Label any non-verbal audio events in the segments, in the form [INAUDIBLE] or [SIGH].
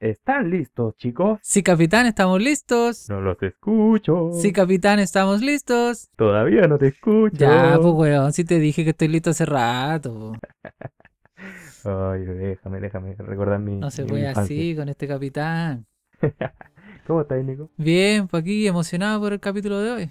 ¿Están listos, chicos? Sí, capitán, estamos listos. No los escucho. Sí, capitán, estamos listos. Todavía no te escucho. Ya, pues, weón, si te dije que estoy listo hace rato. [LAUGHS] Ay, déjame, déjame recordar mi. No se mi puede infancia. así con este capitán. [LAUGHS] ¿Cómo estás, Nico? Bien, pues aquí emocionado por el capítulo de hoy.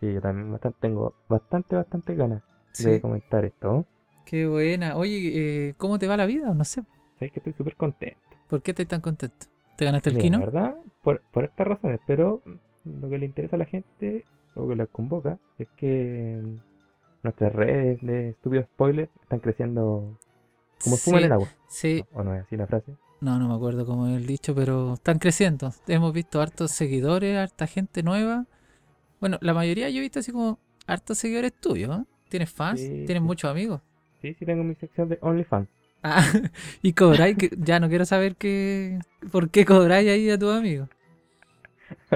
Sí, yo también bastante, tengo bastante, bastante ganas Sí, de comentar esto. qué buena. Oye, eh, ¿cómo te va la vida? No sé. Sabes que estoy súper contento. ¿Por qué estás tan contento? ¿Te ganaste el Mira, kino? La verdad, por, por estas razones, pero lo que le interesa a la gente, o que la convoca, es que nuestras redes de estúpidos spoilers están creciendo como espuma en el agua. Sí, ¿O no es así la frase? no, no me acuerdo cómo es el dicho, pero están creciendo. Hemos visto hartos seguidores, harta gente nueva. Bueno, la mayoría yo he visto así como hartos seguidores tuyos, ¿eh? ¿Tienes fans? Sí, ¿Tienes sí. muchos amigos? Sí, sí tengo mi sección de OnlyFans. Ah, [LAUGHS] y cobráis, que ya no quiero saber qué, por qué cobráis ahí a tus amigos.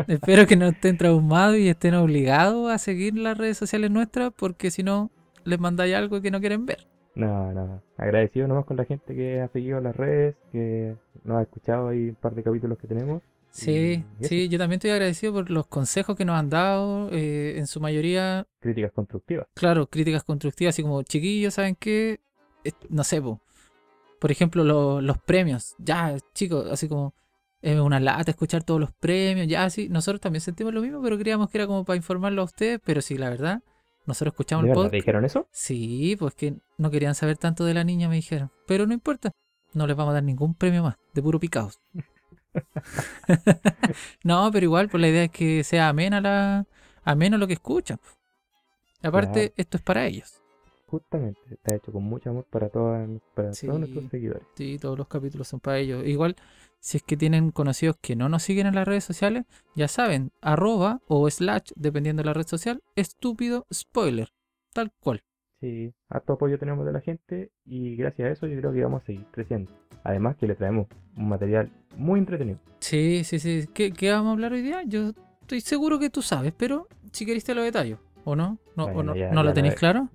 Espero que no estén traumados y estén obligados a seguir las redes sociales nuestras, porque si no, les mandáis algo que no quieren ver. No, no, agradecido nomás con la gente que ha seguido las redes, que nos ha escuchado ahí un par de capítulos que tenemos. Sí, sí, yo también estoy agradecido por los consejos que nos han dado, eh, en su mayoría, Críticas constructivas. claro, críticas constructivas, así como chiquillos, ¿saben qué? No sé, po. Por ejemplo, lo- los premios, ya, chicos, así como es una lata escuchar todos los premios, ya, sí, nosotros también sentimos lo mismo, pero creíamos que era como para informarlo a ustedes, pero sí, la verdad, nosotros escuchamos ¿De el verdad te podcast. dijeron eso? Sí, pues que no querían saber tanto de la niña, me dijeron, pero no importa, no les vamos a dar ningún premio más, de puro picados. [LAUGHS] no, pero igual, pues la idea es que sea amena la, ameno lo que escuchan. Aparte, Claro. esto es para ellos. Justamente, está hecho con mucho amor para, todas, para Sí. todos nuestros seguidores. Sí, todos los capítulos son para ellos. Igual, si es que tienen conocidos que no nos siguen en las redes sociales, ya saben, arroba o slash, dependiendo de la red social, estúpido spoiler. Tal cual. Sí, harto apoyo tenemos de la gente y gracias a eso yo creo que vamos a seguir creciendo. Además que le traemos un material muy entretenido. Sí, sí, sí. ¿Qué, qué vamos a hablar hoy día? Yo estoy seguro que tú sabes, pero si querés te lo detallo. ¿O no? ¿No, o no, ya- ¿no ya lo tenéis claro?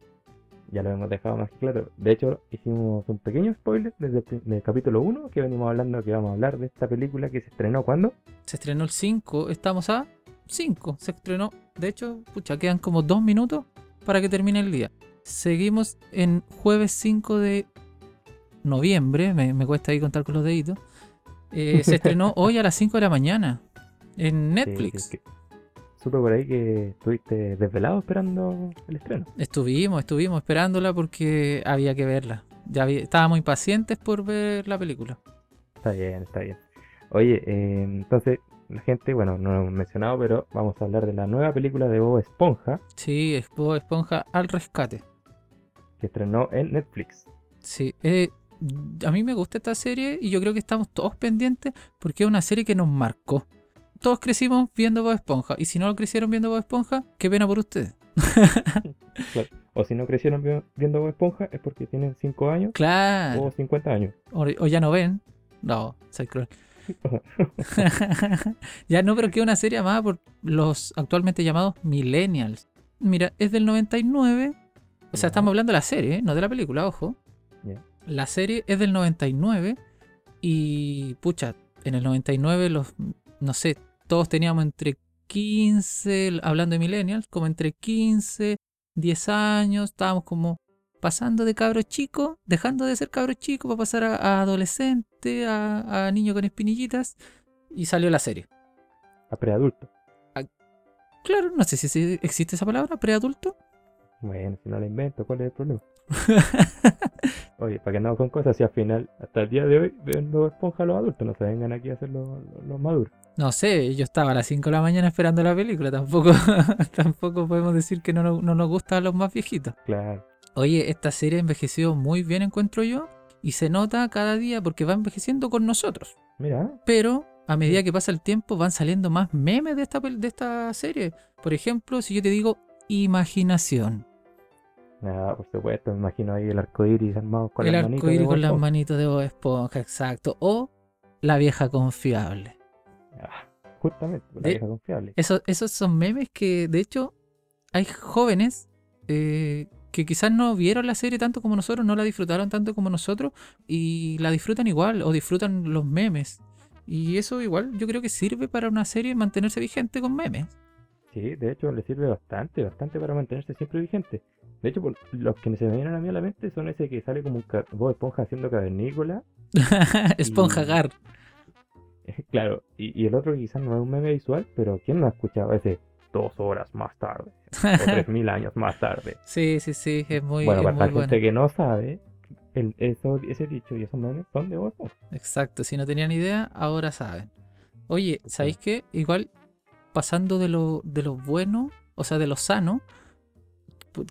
Ya lo hemos dejado más que claro. De hecho, hicimos un pequeño spoiler desde el, del capítulo 1 que venimos hablando que vamos a hablar de esta película que se estrenó cuando. Se estrenó el 5, estamos a 5. Se estrenó, de hecho, pucha, quedan como dos minutos para que termine el día. Seguimos en jueves 5 de noviembre, me, me cuesta ahí contar con los deditos. Eh, se estrenó [LAUGHS] hoy a las 5 de la mañana en Netflix. Sí, que- supe por ahí que estuviste desvelado esperando el estreno. Estuvimos, estuvimos esperándola porque había que verla. Ya había- estábamos impacientes por ver la película. Está bien, está bien. Oye, eh, entonces, la gente, bueno, no lo hemos mencionado, pero vamos a hablar de la nueva película de Bob Esponja Sí, es Bob Esponja al rescate. que estrenó en Netflix. Sí, eh, a mí me gusta esta serie y yo creo que estamos todos pendientes porque es una serie que nos marcó. Todos crecimos viendo Bob Esponja y si no lo crecieron viendo Bob Esponja, qué pena por ustedes. [LAUGHS] O si no crecieron vi- viendo Bob Esponja es porque tienen 5 años Claro. o 50 años. O, o ya no ven. No, soy cruel. [LAUGHS] [LAUGHS] ya no, pero que es una serie amada por los actualmente llamados millennials. Mira, es del 99. O sea, estamos hablando de la serie, no de la película, ojo. La serie es del 99 y, pucha, en el 99 los, no sé, todos teníamos entre 15, hablando de millennials, como entre 15, 10 años, estábamos como pasando de cabro chico, dejando de ser cabro chico para pasar a, a adolescente, a, a niño con espinillitas, y salió la serie. A preadulto. Claro, no sé si existe esa palabra, preadulto. Bueno, si no la invento, ¿cuál es el problema? [LAUGHS] Oye, para que andamos con cosas, si al final, hasta el día de hoy, ven Bob Esponja a los adultos, no se vengan aquí a hacer los, los- los maduros. No sé, yo estaba a las 5 de la mañana esperando la película, tampoco, [LAUGHS] tampoco podemos decir que no, no nos gusta a los más viejitos. Claro. Oye, esta serie ha envejecido muy bien, encuentro yo, y se nota cada día porque va envejeciendo con nosotros. Mira, Pero a medida que pasa el tiempo van saliendo más memes de esta, de esta serie. Por ejemplo, si yo te digo imaginación. Nada, por supuesto, me imagino ahí el arco iris armado con el las arco manitos de iris Bob con las manitos de Bob Esponja, exacto. O la vieja confiable. Ah, justamente, la De- vieja confiable. Esos, esos son memes que, de hecho, hay jóvenes eh, que quizás no vieron la serie tanto como nosotros, no la disfrutaron tanto como nosotros, y la disfrutan igual, o disfrutan los memes. Y eso igual yo creo que sirve para una serie mantenerse vigente con memes. Sí, de hecho le sirve bastante, bastante para mantenerse siempre vigente. De hecho, por- los que se me vienen a mí a la mente son ese que sale como un Bob Esponja haciendo cavernícola. [LAUGHS] Esponja Y- Gar. [LAUGHS] claro, y, y el otro quizás no es un meme visual, pero ¿quién no ha escuchado ese dos horas más tarde? O tres [LAUGHS] mil años más tarde. Sí, sí, sí, es muy, bueno, para la gente bueno. que no sabe, el, eso, ese dicho y esos memes son de Bob Esponja. Exacto, si no tenían idea, ahora saben. Oye, ¿sabéis qué? Igual, pasando de lo, de lo bueno, o sea, de lo sano,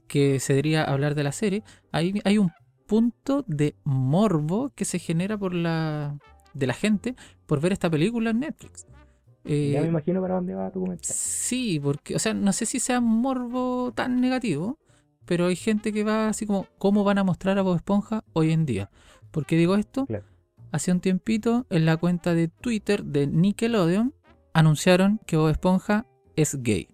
que se debería hablar de la serie, hay, hay un punto de morbo que se genera por la de la gente por ver esta película en Netflix. Eh, Ya me imagino para dónde va tu comentario. Sí, porque, o sea, no sé si sea un morbo tan negativo, pero hay gente que va así como, ¿cómo van a mostrar a Bob Esponja hoy en día? ¿Por qué digo esto? Claro. Hace un tiempito, en la cuenta de Twitter de Nickelodeon, anunciaron que Bob Esponja es gay.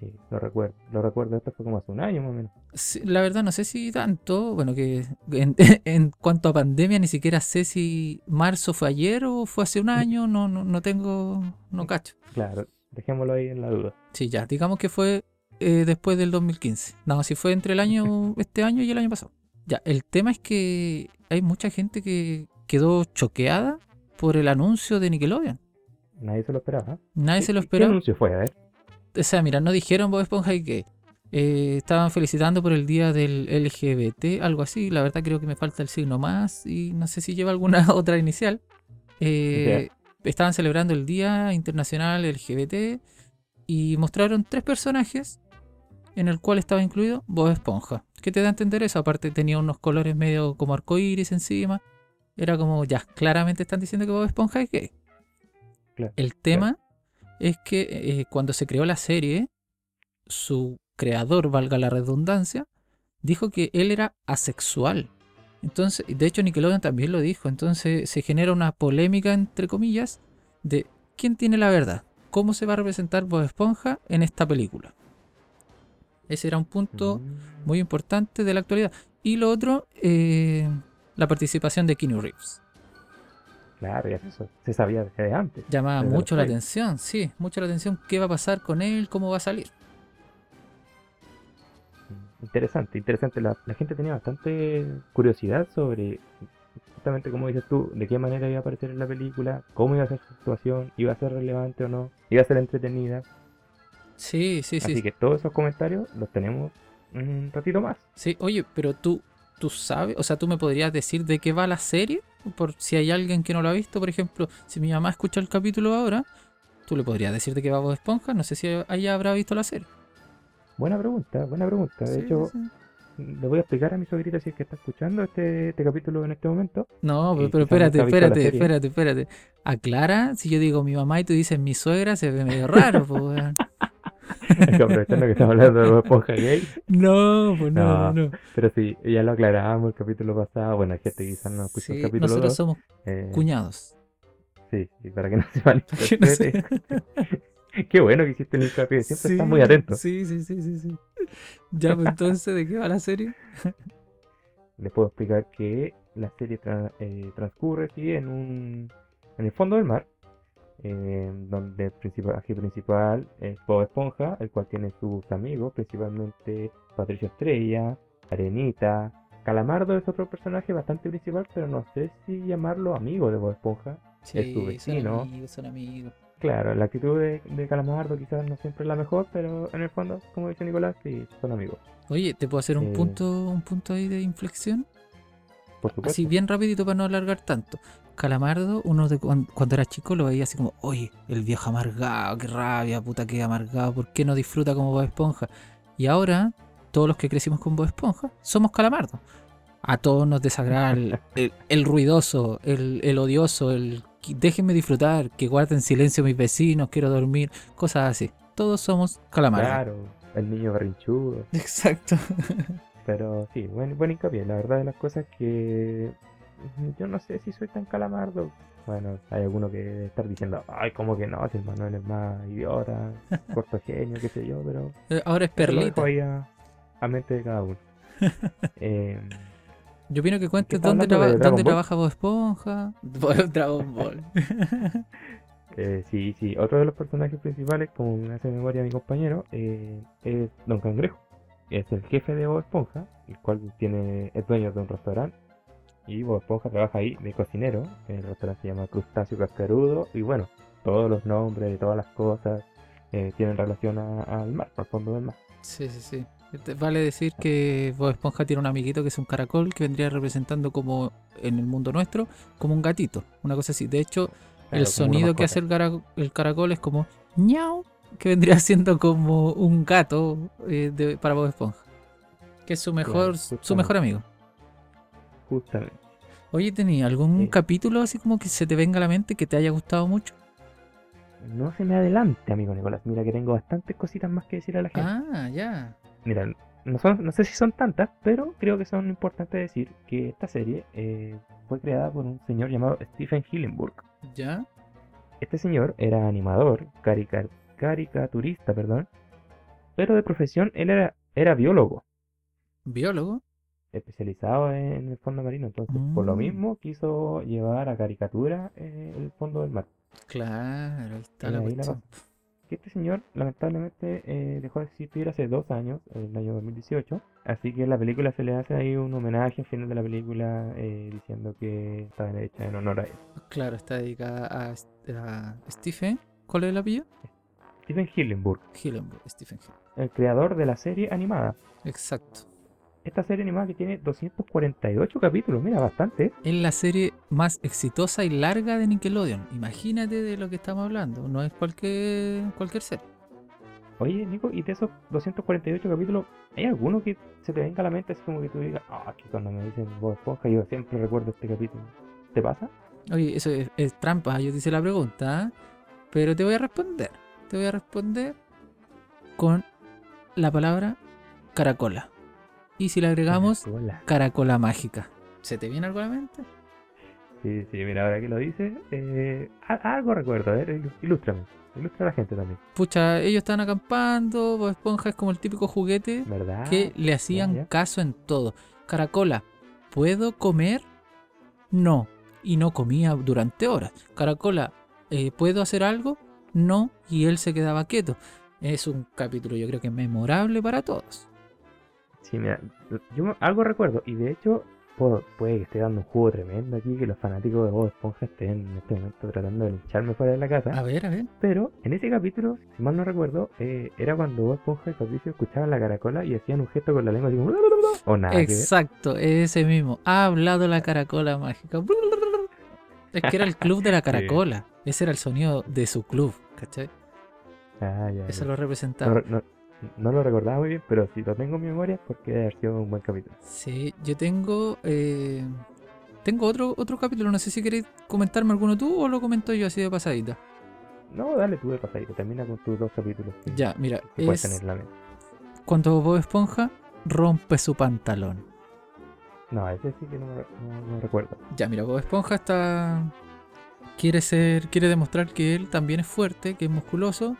Sí, lo recuerdo. Lo recuerdo, esto fue como hace un año más o menos. Sí, La verdad no sé si tanto, bueno, que en, [LAUGHS] en cuanto a pandemia ni siquiera sé si marzo fue ayer o fue hace un año, no, no, no tengo, no cacho. Claro, dejémoslo ahí en la duda. Sí, ya, digamos que fue eh, después del 2015. No, si fue entre el año, [LAUGHS] este año y el año pasado. Ya, el tema es que hay mucha gente que quedó choqueada por el anuncio de Nickelodeon. Nadie se lo esperaba. Nadie ¿Qué- se lo esperaba. ¿Qué anuncio fue? A ver. O sea, mira, no dijeron Bob Esponja y que eh, estaban felicitando por el día del LGBT, algo así. La verdad creo que me falta el signo más y no sé si lleva alguna [LAUGHS] otra inicial. Eh, Estaban celebrando el Día Internacional LGBT y mostraron tres personajes en el cual estaba incluido Bob Esponja. ¿Qué te da a entender eso? Aparte tenía unos colores medio como arcoíris encima. Era como, ya, claramente están diciendo que Bob Esponja es gay. Claro, El tema es que eh, cuando se creó la serie, su creador, valga la redundancia, dijo que él era asexual. Entonces, de hecho Nickelodeon también lo dijo. Entonces se genera una polémica, entre comillas, de quién tiene la verdad. ¿Cómo se va a representar Bob Esponja en esta película? Ese era un punto Mm, muy importante de la actualidad. Y lo otro, eh, la participación de Keanu Reeves. Claro, ya eso se sabía desde antes. Llamaba Desde mucho la atención, sí, mucho la atención. ¿Qué va a pasar con él? ¿Cómo va a salir? Mm, Interesante, interesante. La, la gente tenía bastante curiosidad sobre, justamente como dices tú, de qué manera iba a aparecer en la película, cómo iba a ser su actuación, iba a ser relevante o no, iba a ser entretenida. Sí, sí, sí. Así que todos esos comentarios los tenemos un ratito más. Sí, oye, pero tú, tú sabes, o sea, tú me podrías decir de qué va la serie, por si hay alguien que no lo ha visto, por ejemplo, si mi mamá escucha el capítulo ahora, tú le podrías decir de qué va Bob Esponja, no sé si ella habrá visto la serie. Buena pregunta, buena pregunta. De Sí, hecho, sí, le voy a explicar a mi sobrita si es que está escuchando este, este capítulo en este momento. No, pero, pero espérate, ha visto la espérate, serie. espérate, espérate. Aclara, si yo digo mi mamá y tú dices mi suegra, se ve medio raro, pues. [LAUGHS] que [LAUGHS] aprovechando que estamos hablando de Esponja gay. No, pues no, No, no. Pero sí, ya lo aclaramos el capítulo pasado. Bueno, hay gente que quizás no escuchó el Sí, capítulo nosotros 2. somos eh, cuñados. Sí, sí, para que no se [LAUGHS] malinterprete. [LAUGHS] Qué bueno que hiciste el hincapié, siempre Sí, estás muy atento. Sí, sí, sí, sí, sí. Ya, pues entonces, ¿de qué va la serie? Les puedo explicar que la serie tra- eh, transcurre sí, en un en el fondo del mar, eh, donde el personaje principal es Bob Esponja, el cual tiene sus amigos, principalmente Patricio Estrella, Arenita, Calamardo es otro personaje bastante principal, pero no sé si llamarlo amigo de Bob Esponja. Es su Sí, vecino. Son amigos, son amigos. Claro, la actitud de, de Calamardo quizás no siempre es la mejor, pero en el fondo, como dice Nicolás, sí, son amigos. Oye, ¿te puedo hacer un Eh, punto, un punto ahí de inflexión? Por supuesto. Así bien rapidito para no alargar tanto. Calamardo, uno de cuan- cuando, era chico lo veía así como, oye, el viejo amargado, qué rabia, puta que amargado, ¿por qué no disfruta como Bob Esponja? Y ahora, todos los que crecimos con Bob Esponja, somos Calamardo. A todos nos desagrada el, [LAUGHS] el- el ruidoso, el, el odioso, el déjenme disfrutar, que guarden silencio mis vecinos, quiero dormir, cosas así. Todos somos Calamardo. Claro, el niño berrinchudo. [LAUGHS] Exacto. Pero sí, buen, buen hincapié. La verdad de las cosas que yo no sé si soy tan calamardo. Bueno, hay alguno que debe estar diciendo, ay, ¿cómo que no? Si el Manuel es más idiota, [LAUGHS] corto genio, qué sé yo, pero Eh, Ahora es lo Perlita. ahí a, a mente de cada uno. [LAUGHS] Eh, Yo opino que cuentes dónde, traba- de dónde trabaja [LAUGHS] Bob Esponja. Dragon Ball. Eh, sí, sí, otro de los personajes principales, como me hace memoria mi compañero, eh, es Don Cangrejo. Es el jefe de Bob Esponja, el cual tiene, es dueño de un restaurante. Y Bob Esponja trabaja ahí de cocinero. El restaurante se llama Crustáceo Cascarudo. Y bueno, todos los nombres todas las cosas eh, tienen relación a- al mar, al fondo del mar. Sí, sí, sí. Te- Vale decir que Bob Esponja tiene un amiguito que es un caracol que vendría representando como en el mundo nuestro, como un gatito, una cosa así. De hecho, Claro, el sonido que hace el, cara- el caracol es como ñau, que vendría [LAUGHS] siendo como un gato eh, de- para Bob Esponja. Que es su mejor, su mejor amigo. Justamente. Oye, ¿tenía algún Sí. capítulo así como que se te venga a la mente que te haya gustado mucho? No se me adelante, amigo Nicolás. Mira que tengo bastantes cositas más que decir a la gente. Ah, ya. Mira, no, son, no sé si son tantas, pero creo que son importantes decir que esta serie eh, fue creada por un señor llamado Stephen Hillenburg. Ya. Este señor era animador, carica- caricaturista, perdón, pero de profesión él era, era biólogo, Biólogo. Especializado en el fondo marino. Entonces, por lo Mm. mismo, quiso llevar a caricatura eh, el fondo del mar. Claro, ahí está la la que este señor lamentablemente eh, dejó de existir hace dos años, en el año 2018. Así que en la película se le hace ahí un homenaje al final de la película eh, diciendo que estaba hecha en honor a él. Claro, está dedicada a, a Stephen. ¿Cuál es el apellido? Steven Hillenburg, Hillenburg, Stephen Hill. el creador de la serie animada. Exacto. Esta serie animada que tiene 248 capítulos, mira, bastante. Es la serie más exitosa y larga de Nickelodeon. Imagínate de lo que estamos hablando. No es cualquier, cualquier serie. Oye, Nico, y de esos 248 capítulos, ¿hay alguno que se te venga a la mente así como que tú digas, ah, que cuando me dicen Bob Esponja yo siempre recuerdo este capítulo? ¿Te pasa? Oye, eso es, es trampa. Yo te hice la pregunta. Pero te voy a responder. Te voy a responder con la palabra caracola. Y si le agregamos caracola mágica. ¿Se te viene algo a la mente? Sí, sí, mira, ahora que lo dices, eh, algo recuerdo, a ver, ilu- ilústrame, ilustra a la gente también, Pucha, ellos estaban acampando. Bob Esponja es como el típico juguete ¿verdad? que le hacían ya. caso en todo. Caracola, ¿puedo comer? No. Y no comía durante horas. Caracola, eh, ¿puedo hacer algo? No. Y él se quedaba quieto. Es un capítulo yo creo que memorable para todos. Sí, mira, yo algo recuerdo, y de hecho, puedo- puede que esté dando un juego tremendo aquí, que los fanáticos de Bob Esponja estén en este momento tratando de lincharme fuera de la casa, A ver, a ver. pero en ese capítulo, si mal no recuerdo, eh, era cuando Bob Esponja y Patricio escuchaban la caracola y hacían un gesto con la lengua así como, o nada. Exacto, ese mismo. Ha hablado la caracola mágica. Es que era el club de la [LAUGHS] caracola. Ese era el sonido de su club, ¿cachai? Ah, ya, Eso lo representaba. No, no- no lo recordaba muy bien, pero si lo tengo en mi memoria es porque debe haber sido un buen capítulo. Sí, yo tengo. eh, tengo otro, otro capítulo. No sé si queréis comentarme alguno tú o lo comento yo así de pasadita. No, dale tú de pasadito, termina con tus dos capítulos. que- Ya, mira, que es tener en la mente. cuando Bob Esponja rompe su pantalón. No, ese sí que no, no- no recuerdo. Ya, mira, Bob Esponja está. Quiere ser. Quiere demostrar que él también es fuerte, que es musculoso.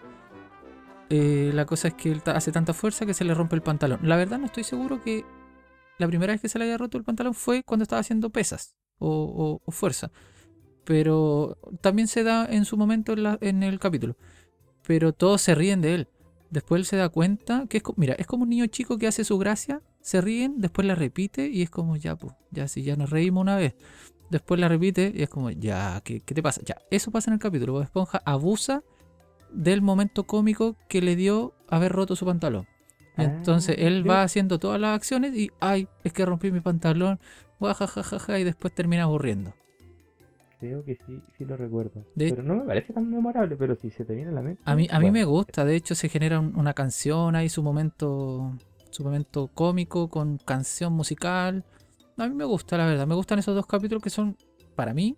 Eh, la cosa es que él hace tanta fuerza que se le rompe el pantalón. La verdad, no estoy seguro que la primera vez que se le haya roto el pantalón fue cuando estaba haciendo pesas o, fuerza. Pero también se da en su momento en, el capítulo. Pero todos se ríen de él. Después él se da cuenta que es, mira, es como un niño chico que hace su gracia, se ríen, después la repite y es como, ya, pues, ya, si ya nos reímos una vez. Después la repite y es como, ya, ¿qué, qué te pasa? Ya, eso pasa en el capítulo. Bob Esponja abusa del momento cómico que le dio haber roto su pantalón. Ah, entonces él va haciendo todas las acciones y, ay, es que rompí mi pantalón, guajajajaja, y después termina aburriendo. Creo que sí, sí lo recuerdo. De- Pero no me parece tan memorable, pero si se te viene a la mente. A mí, a mí bueno, me gusta, de hecho se genera un- una canción ahí, su momento, su momento cómico con canción musical. A mí me gusta, la verdad, me gustan esos dos capítulos que son, para mí,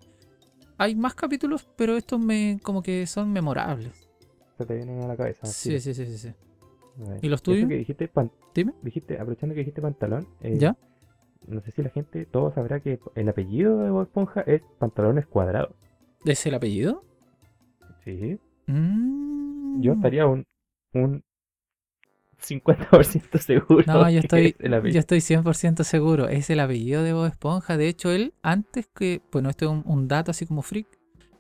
hay más capítulos, pero estos me como que son memorables. Se te vienen a la cabeza. Sí, sí, sí, sí. sí. ¿Y los tuyos? que dijiste, Dime. dijiste, aprovechando que dijiste pantalón, eh, ¿Ya? no sé si la gente, todo sabrá que el apellido de Bob Esponja es pantalones cuadrados. ¿Es el apellido? Sí. Mm. Yo estaría un, un 50% seguro. No, yo estoy, es yo estoy 100% seguro. Es el apellido de Bob Esponja. De hecho, él, antes que. Bueno, esto es un, un dato así como freak.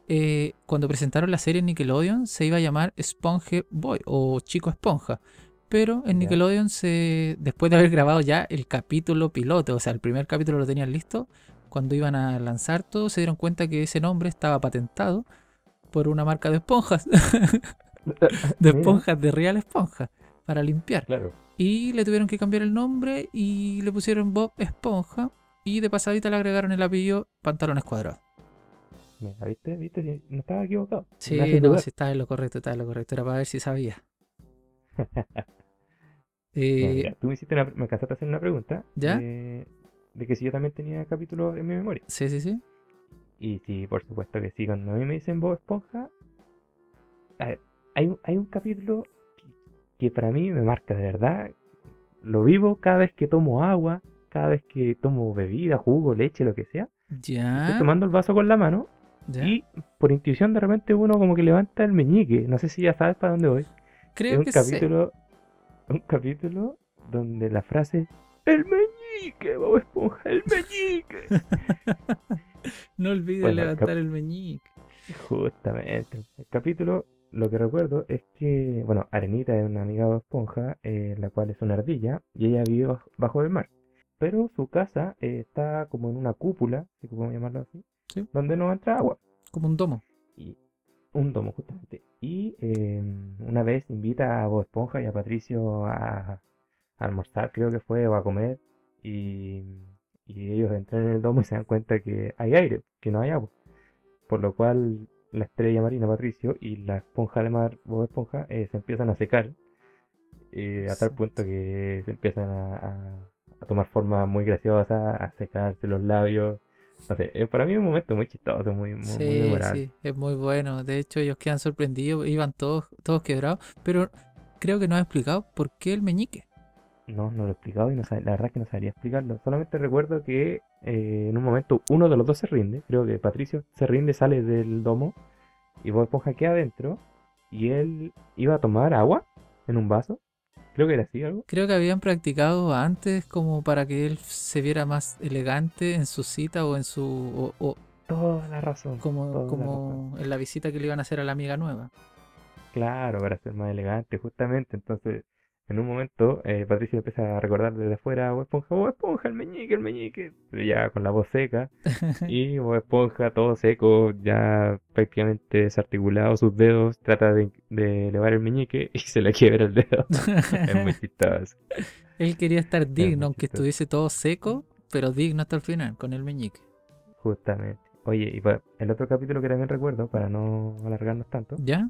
Eh, cuando presentaron la serie en Nickelodeon, se iba a llamar Sponge Boy o Chico Esponja. Pero en. Nickelodeon, se, después de haber grabado ya el capítulo piloto, o sea, el primer capítulo lo tenían listo, cuando iban a lanzar todo, se dieron cuenta que ese nombre estaba patentado por una marca de esponjas, [LAUGHS] de esponjas de Real Esponja, para limpiar. Claro. Y le tuvieron que cambiar el nombre y le pusieron Bob Esponja. Y de pasadita le agregaron el apellido Pantalones Cuadrados. Mira, ¿viste? ¿Viste? No estaba equivocado. Sí, no, si estaba en lo correcto, estaba en lo correcto. Era para ver si sabía. [LAUGHS] Eh, mira, tú me hiciste una, me alcanzaste a hacer una pregunta ¿Ya? De, de que si yo también tenía capítulos en mi memoria. sí, sí, sí. Y sí, por supuesto que sí. Cuando a mí me dicen Bob Esponja, a ver, hay, un- hay un capítulo que, para mí me marca de verdad. Lo vivo cada vez que tomo agua, cada vez que tomo bebida, jugo, leche, lo que sea. Estoy Ya. tomando el vaso con la mano ya. y por intuición de repente uno como que levanta el meñique. No sé si ya sabes para dónde voy. es Creo un que sé. capítulo, un capítulo donde la frase el meñique, Bob Esponja, el meñique. [LAUGHS] No olvides Bueno, levantar el meñique. Justamente. El capítulo, lo que recuerdo es que, bueno, Arenita es una amiga de Esponja, eh, la cual es una ardilla, y ella vive baj- bajo el mar. Pero su casa eh, está como en una cúpula, si podemos llamarlo así, Sí. donde no entra agua. Como un domo. Y un domo, justamente. Y eh, una vez invita a Bob Esponja y a Patricio a, a almorzar, creo que fue, o a comer. Y, y ellos entran en el domo y se dan cuenta que hay aire, que no hay agua. Por lo cual la estrella marina Patricio y la esponja de mar Bob Esponja eh, se empiezan a secar. eh, a tal punto que se empiezan a, a- a tomar forma muy graciosa, a secarse los labios. No sé, eh, para mí es un momento muy chistoso, muy, muy, muy Sí, memorable. sí, es muy bueno. De hecho, ellos quedan sorprendidos, iban todos, todos quebrados. Pero creo que no ha explicado por qué el meñique. No, no lo he explicado y no la verdad es que no sabría explicarlo. Solamente recuerdo que eh, en un momento uno de los dos se rinde. Creo que Patricio se rinde, sale del domo y Bob Esponja queda adentro. Y él iba a tomar agua en un vaso. Creo que era así algo. Creo que habían practicado antes como para que él se viera más elegante en su cita o en su o, o Toda la razón. como, toda la razón. como en la visita que le iban a hacer a la amiga nueva. Claro, para ser más elegante, justamente. Entonces, en un momento, eh, Patricio empieza a recordar desde afuera a Bob Esponja, Bob Esponja, el meñique, el meñique. Ya con la voz seca. [LAUGHS] Y Bob Esponja, todo seco, ya prácticamente desarticulado sus dedos, trata de, de elevar el meñique y se le quiebra el dedo. [LAUGHS] Es muy chistoso. Él quería estar digno, aunque estuviese todo seco, pero digno hasta el final, con el meñique. Justamente. Oye, y el otro capítulo que también recuerdo, para no alargarnos tanto, ¿Ya?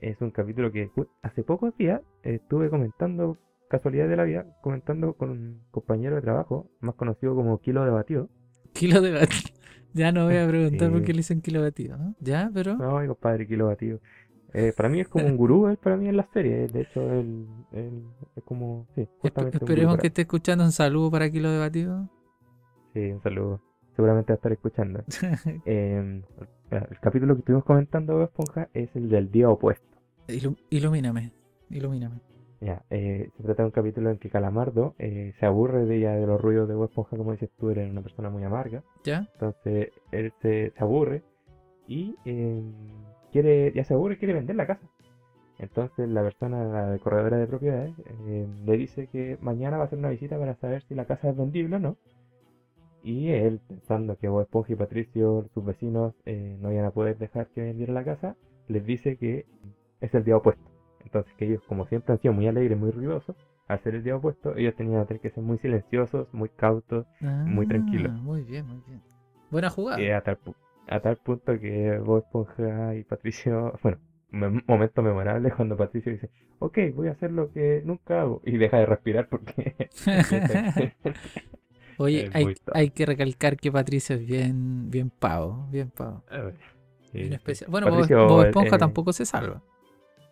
Es un capítulo que hace pocos días estuve comentando, casualidad de la vida, comentando con un compañero de trabajo, más conocido como Kilo de Batido. Kilo de batido. [LAUGHS] Ya no voy a preguntar por qué le dicen kilo batido. ¿no? ¿Ya? Pero. No, mi compadre, Kilo Batido. Eh, para mí es como un gurú, él para mí en la serie. De hecho, él, él es como, sí, justamente esperemos que esté escuchando un saludo para Kilo de batido. Sí, un saludo. Seguramente va a estar escuchando. [LAUGHS] Eh, el capítulo que estuvimos comentando, Bob Esponja, es el del día opuesto. Ilu- ilumíname. Ilumíname. Ya, eh, se trata de un capítulo en que Calamardo eh, se aburre de ella de los ruidos de Bob Esponja, como dices tú, eres una persona muy amarga. ¿Ya? Entonces él se, se aburre y eh, quiere, ya se aburre quiere vender la casa. Entonces la persona, la corredora de propiedades, eh, le dice que mañana va a hacer una visita para saber si la casa es vendible o no. Y él, pensando que Bob Esponja y Patricio, sus vecinos, eh, no iban a poder dejar que vendiera la casa, les dice que es el día opuesto. Entonces que ellos, como siempre han sido muy alegres, muy ruidosos, al ser el día opuesto, ellos tenían que ser muy silenciosos, muy cautos, Muy. Ah, Muy bien, muy bien. Buena jugada. que a tal, pu- a tal punto que Bob Esponja y Patricio, [LAUGHS] bueno, un momento memorable [LAUGHS] cuando Patricio dice, ok, voy a hacer lo que nunca hago, y deja de respirar porque... [LAUGHS] Oye, hay, hay que recalcar que Patricio es bien, bien pavo, bien pavo. Bien especial. Bueno, Patricio, Bob Esponja eh, tampoco se salva.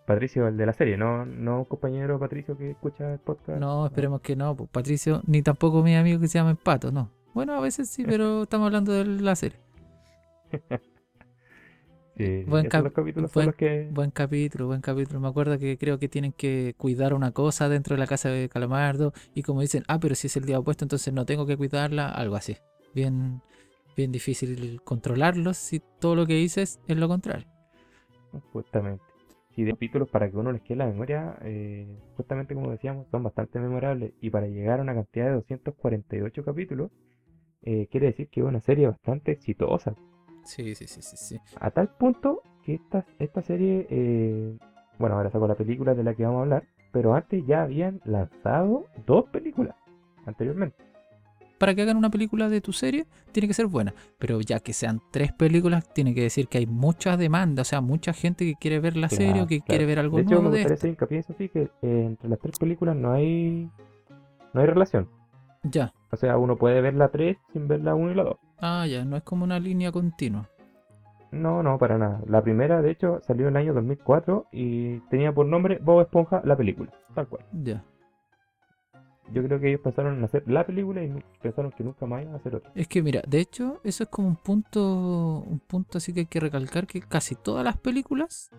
Patricio, el de la serie, no, no un compañero Patricio que escucha el podcast. No, esperemos que no. pues, Patricio, ni tampoco mi amigo que se llama Pato, no. Bueno, a veces sí, pero [LAUGHS] estamos hablando de la serie. [LAUGHS] Sí, Buen cap- los capítulos buen- los que... Buen capítulo, buen capítulo. Me acuerdo que creo que tienen que cuidar una cosa dentro de la casa de Calamardo y como dicen, ah, pero si es el día opuesto, entonces no tengo que cuidarla, algo así. Bien, bien difícil controlarlos si todo lo que dices es lo contrario. Justamente. Y de capítulos para que uno les quede la memoria, eh, justamente como decíamos, son bastante memorables. Y para llegar a una cantidad de 248 capítulos, eh, quiere decir que es una serie bastante exitosa. Sí, sí, sí, sí, sí. A tal punto que esta, esta serie, eh, bueno, ahora sacó la película de la que vamos a hablar, pero antes ya habían lanzado dos películas anteriormente. Para que hagan una película de tu serie, tiene que ser buena. Pero ya que sean tres películas, tiene que decir que hay mucha demanda, o sea, mucha gente que quiere ver la serie o que Claro, quiere ver algo De hecho, nuevo me gustaría hacer hincapié sí, que eh, entre las tres películas no hay, no hay relación. Ya. O sea, uno puede ver la 3 sin ver la 1 y la 2. Ah, ya, no es como una línea continua. No, no, para nada. La primera, de hecho, salió en el año 2004 y tenía por nombre Bob Esponja, la película. Tal cual. Ya. Yo creo que ellos pensaron en hacer la película y pensaron que nunca más iban a hacer otra. Es que mira, de hecho, eso es como un punto, un punto así que hay que recalcar que casi todas las películas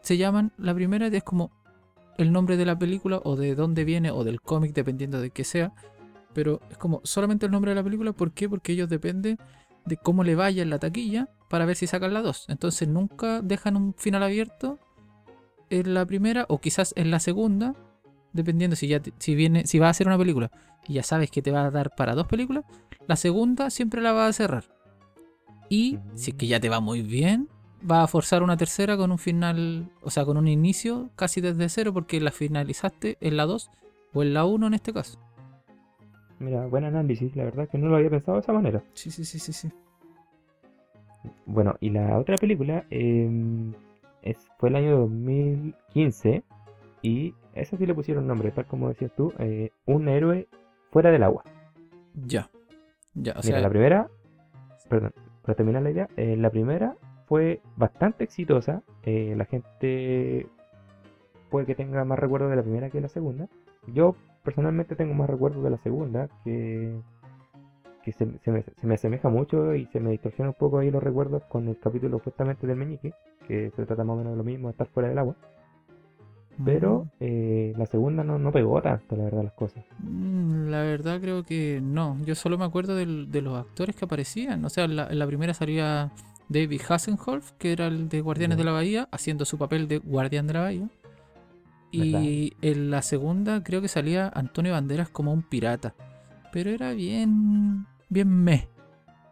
se llaman, la primera es como el nombre de la película o de dónde viene o del cómic, dependiendo de qué sea, pero es como solamente el nombre de la película, ¿por qué? Porque ellos dependen de cómo le vaya en la taquilla para ver si sacan la 2. Entonces nunca dejan un final abierto en la primera o quizás en la segunda, dependiendo si ya te- si viene si va a hacer una película y ya sabes que te va a dar para dos películas, la segunda siempre la va a cerrar. Y si es que ya te va muy bien, va a forzar una tercera con un final, o sea, con un inicio casi desde cero porque la finalizaste en la 2 o en la 1 en este caso. Mira, buen análisis, la verdad que no lo había pensado de esa manera. Sí, sí, sí, sí, sí. Bueno, y la otra película em, es, fue el año 2015 y esa sí le pusieron nombre, tal como decías tú, eh, Un héroe fuera del agua. Ya. Ya, o Mira, sea, la primera, perdón, para terminar la idea, eh, la primera fue bastante exitosa. eh, la gente puede que tenga más recuerdos de la primera que de la segunda. Yo personalmente tengo más recuerdos de la segunda, que, que se, se me, se me asemeja mucho y se me distorsiona un poco ahí los recuerdos con el capítulo justamente del meñique, que se trata más o menos de lo mismo, estar fuera del agua. Pero eh, la segunda no, no pegó tanto, la verdad, las cosas. Mm, La verdad creo que no. Yo solo me acuerdo del- de los actores que aparecían. O sea, en la, en la primera salía David Hasselhoff, que era el de Guardianes de la Bahía, haciendo su papel de Guardián de la Bahía. Y en la segunda creo que salía Antonio Banderas como un pirata. Pero era bien, bien meh.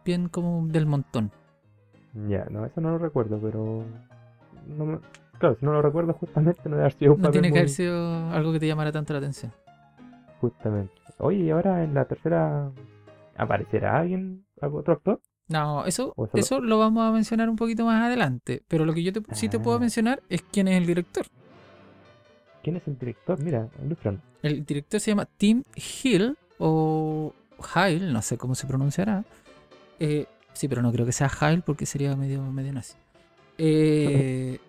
Bien como del montón. Ya, no, eso no lo recuerdo, pero... No me- Claro, si no lo recuerdo justamente no debe haber sido un No papel tiene que muy- haber sido algo que te llamara tanto la atención. Justamente. Oye, y ahora en la tercera aparecerá alguien, algún otro actor. No, eso, solo- eso lo vamos a mencionar un poquito más adelante. Pero lo que yo te- sí te puedo Ah. mencionar es quién es el director. ¿Quién es el director? Mira, ilústranos. El director se llama Tim Hill o Hyle, no sé cómo se pronunciará. Eh, sí, pero no creo que sea Hyle porque sería medio, medio nazi. [LAUGHS] Eh,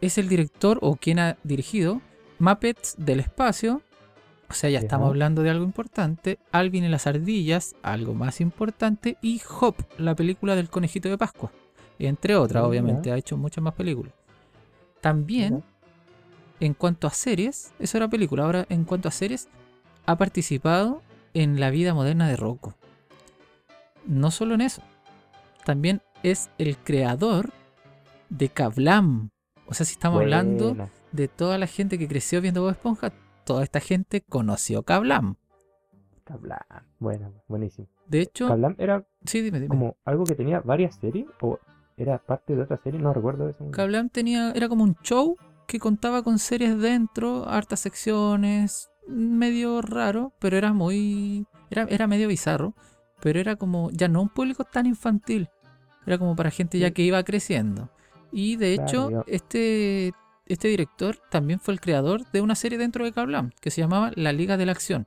es el director o quien ha dirigido Muppets del espacio. O sea, ya estamos hablando de algo importante. Alvin y las ardillas, algo más importante. Y Hop, la película del conejito de Pascua. Entre otras, obviamente, ha hecho muchas más películas. También en cuanto a series, eso era película. Ahora, en cuanto a series, ha participado en la vida moderna de Rocco. No solo en eso, también es el creador de Kablam. O sea, si estamos hablando de toda la gente que creció viendo Bob Esponja, toda esta gente conoció Kablam. Kablam. Buena, buenísimo. De hecho, Kablam era sí, dime, dime. como algo que tenía varias series o era parte de otra serie, no recuerdo eso. Kablam tenía, era como un show que contaba con series dentro, hartas secciones, medio raro, pero era muy, era, era medio bizarro, pero era como, ya no un público tan infantil, era como para gente ya que iba creciendo. Y de hecho, este, este director también fue el creador de una serie dentro de Kablam, que se llamaba La Liga de la Acción.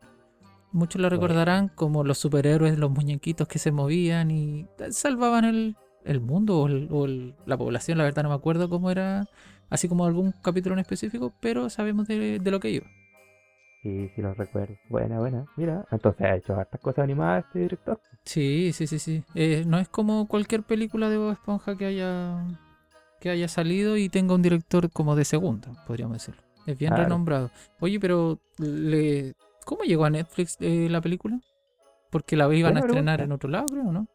Muchos lo recordarán como los superhéroes, los muñequitos que se movían y salvaban el, el mundo o, el- o el- la población. La verdad no me acuerdo cómo era, así como algún capítulo en específico, pero sabemos de, de lo que iba. Sí, sí lo recuerdo. Buena, buena. Mira, entonces ha hecho hartas cosas animadas este director. Sí, sí, sí, sí. Eh, no es como cualquier película de Bob Esponja que haya que haya salido y tenga un director como de segunda, podríamos decirlo. Es bien Claro. renombrado. Oye, pero le... ¿cómo llegó a Netflix eh, la película? Porque la iban a estrenar en otro lado, creo, ¿no?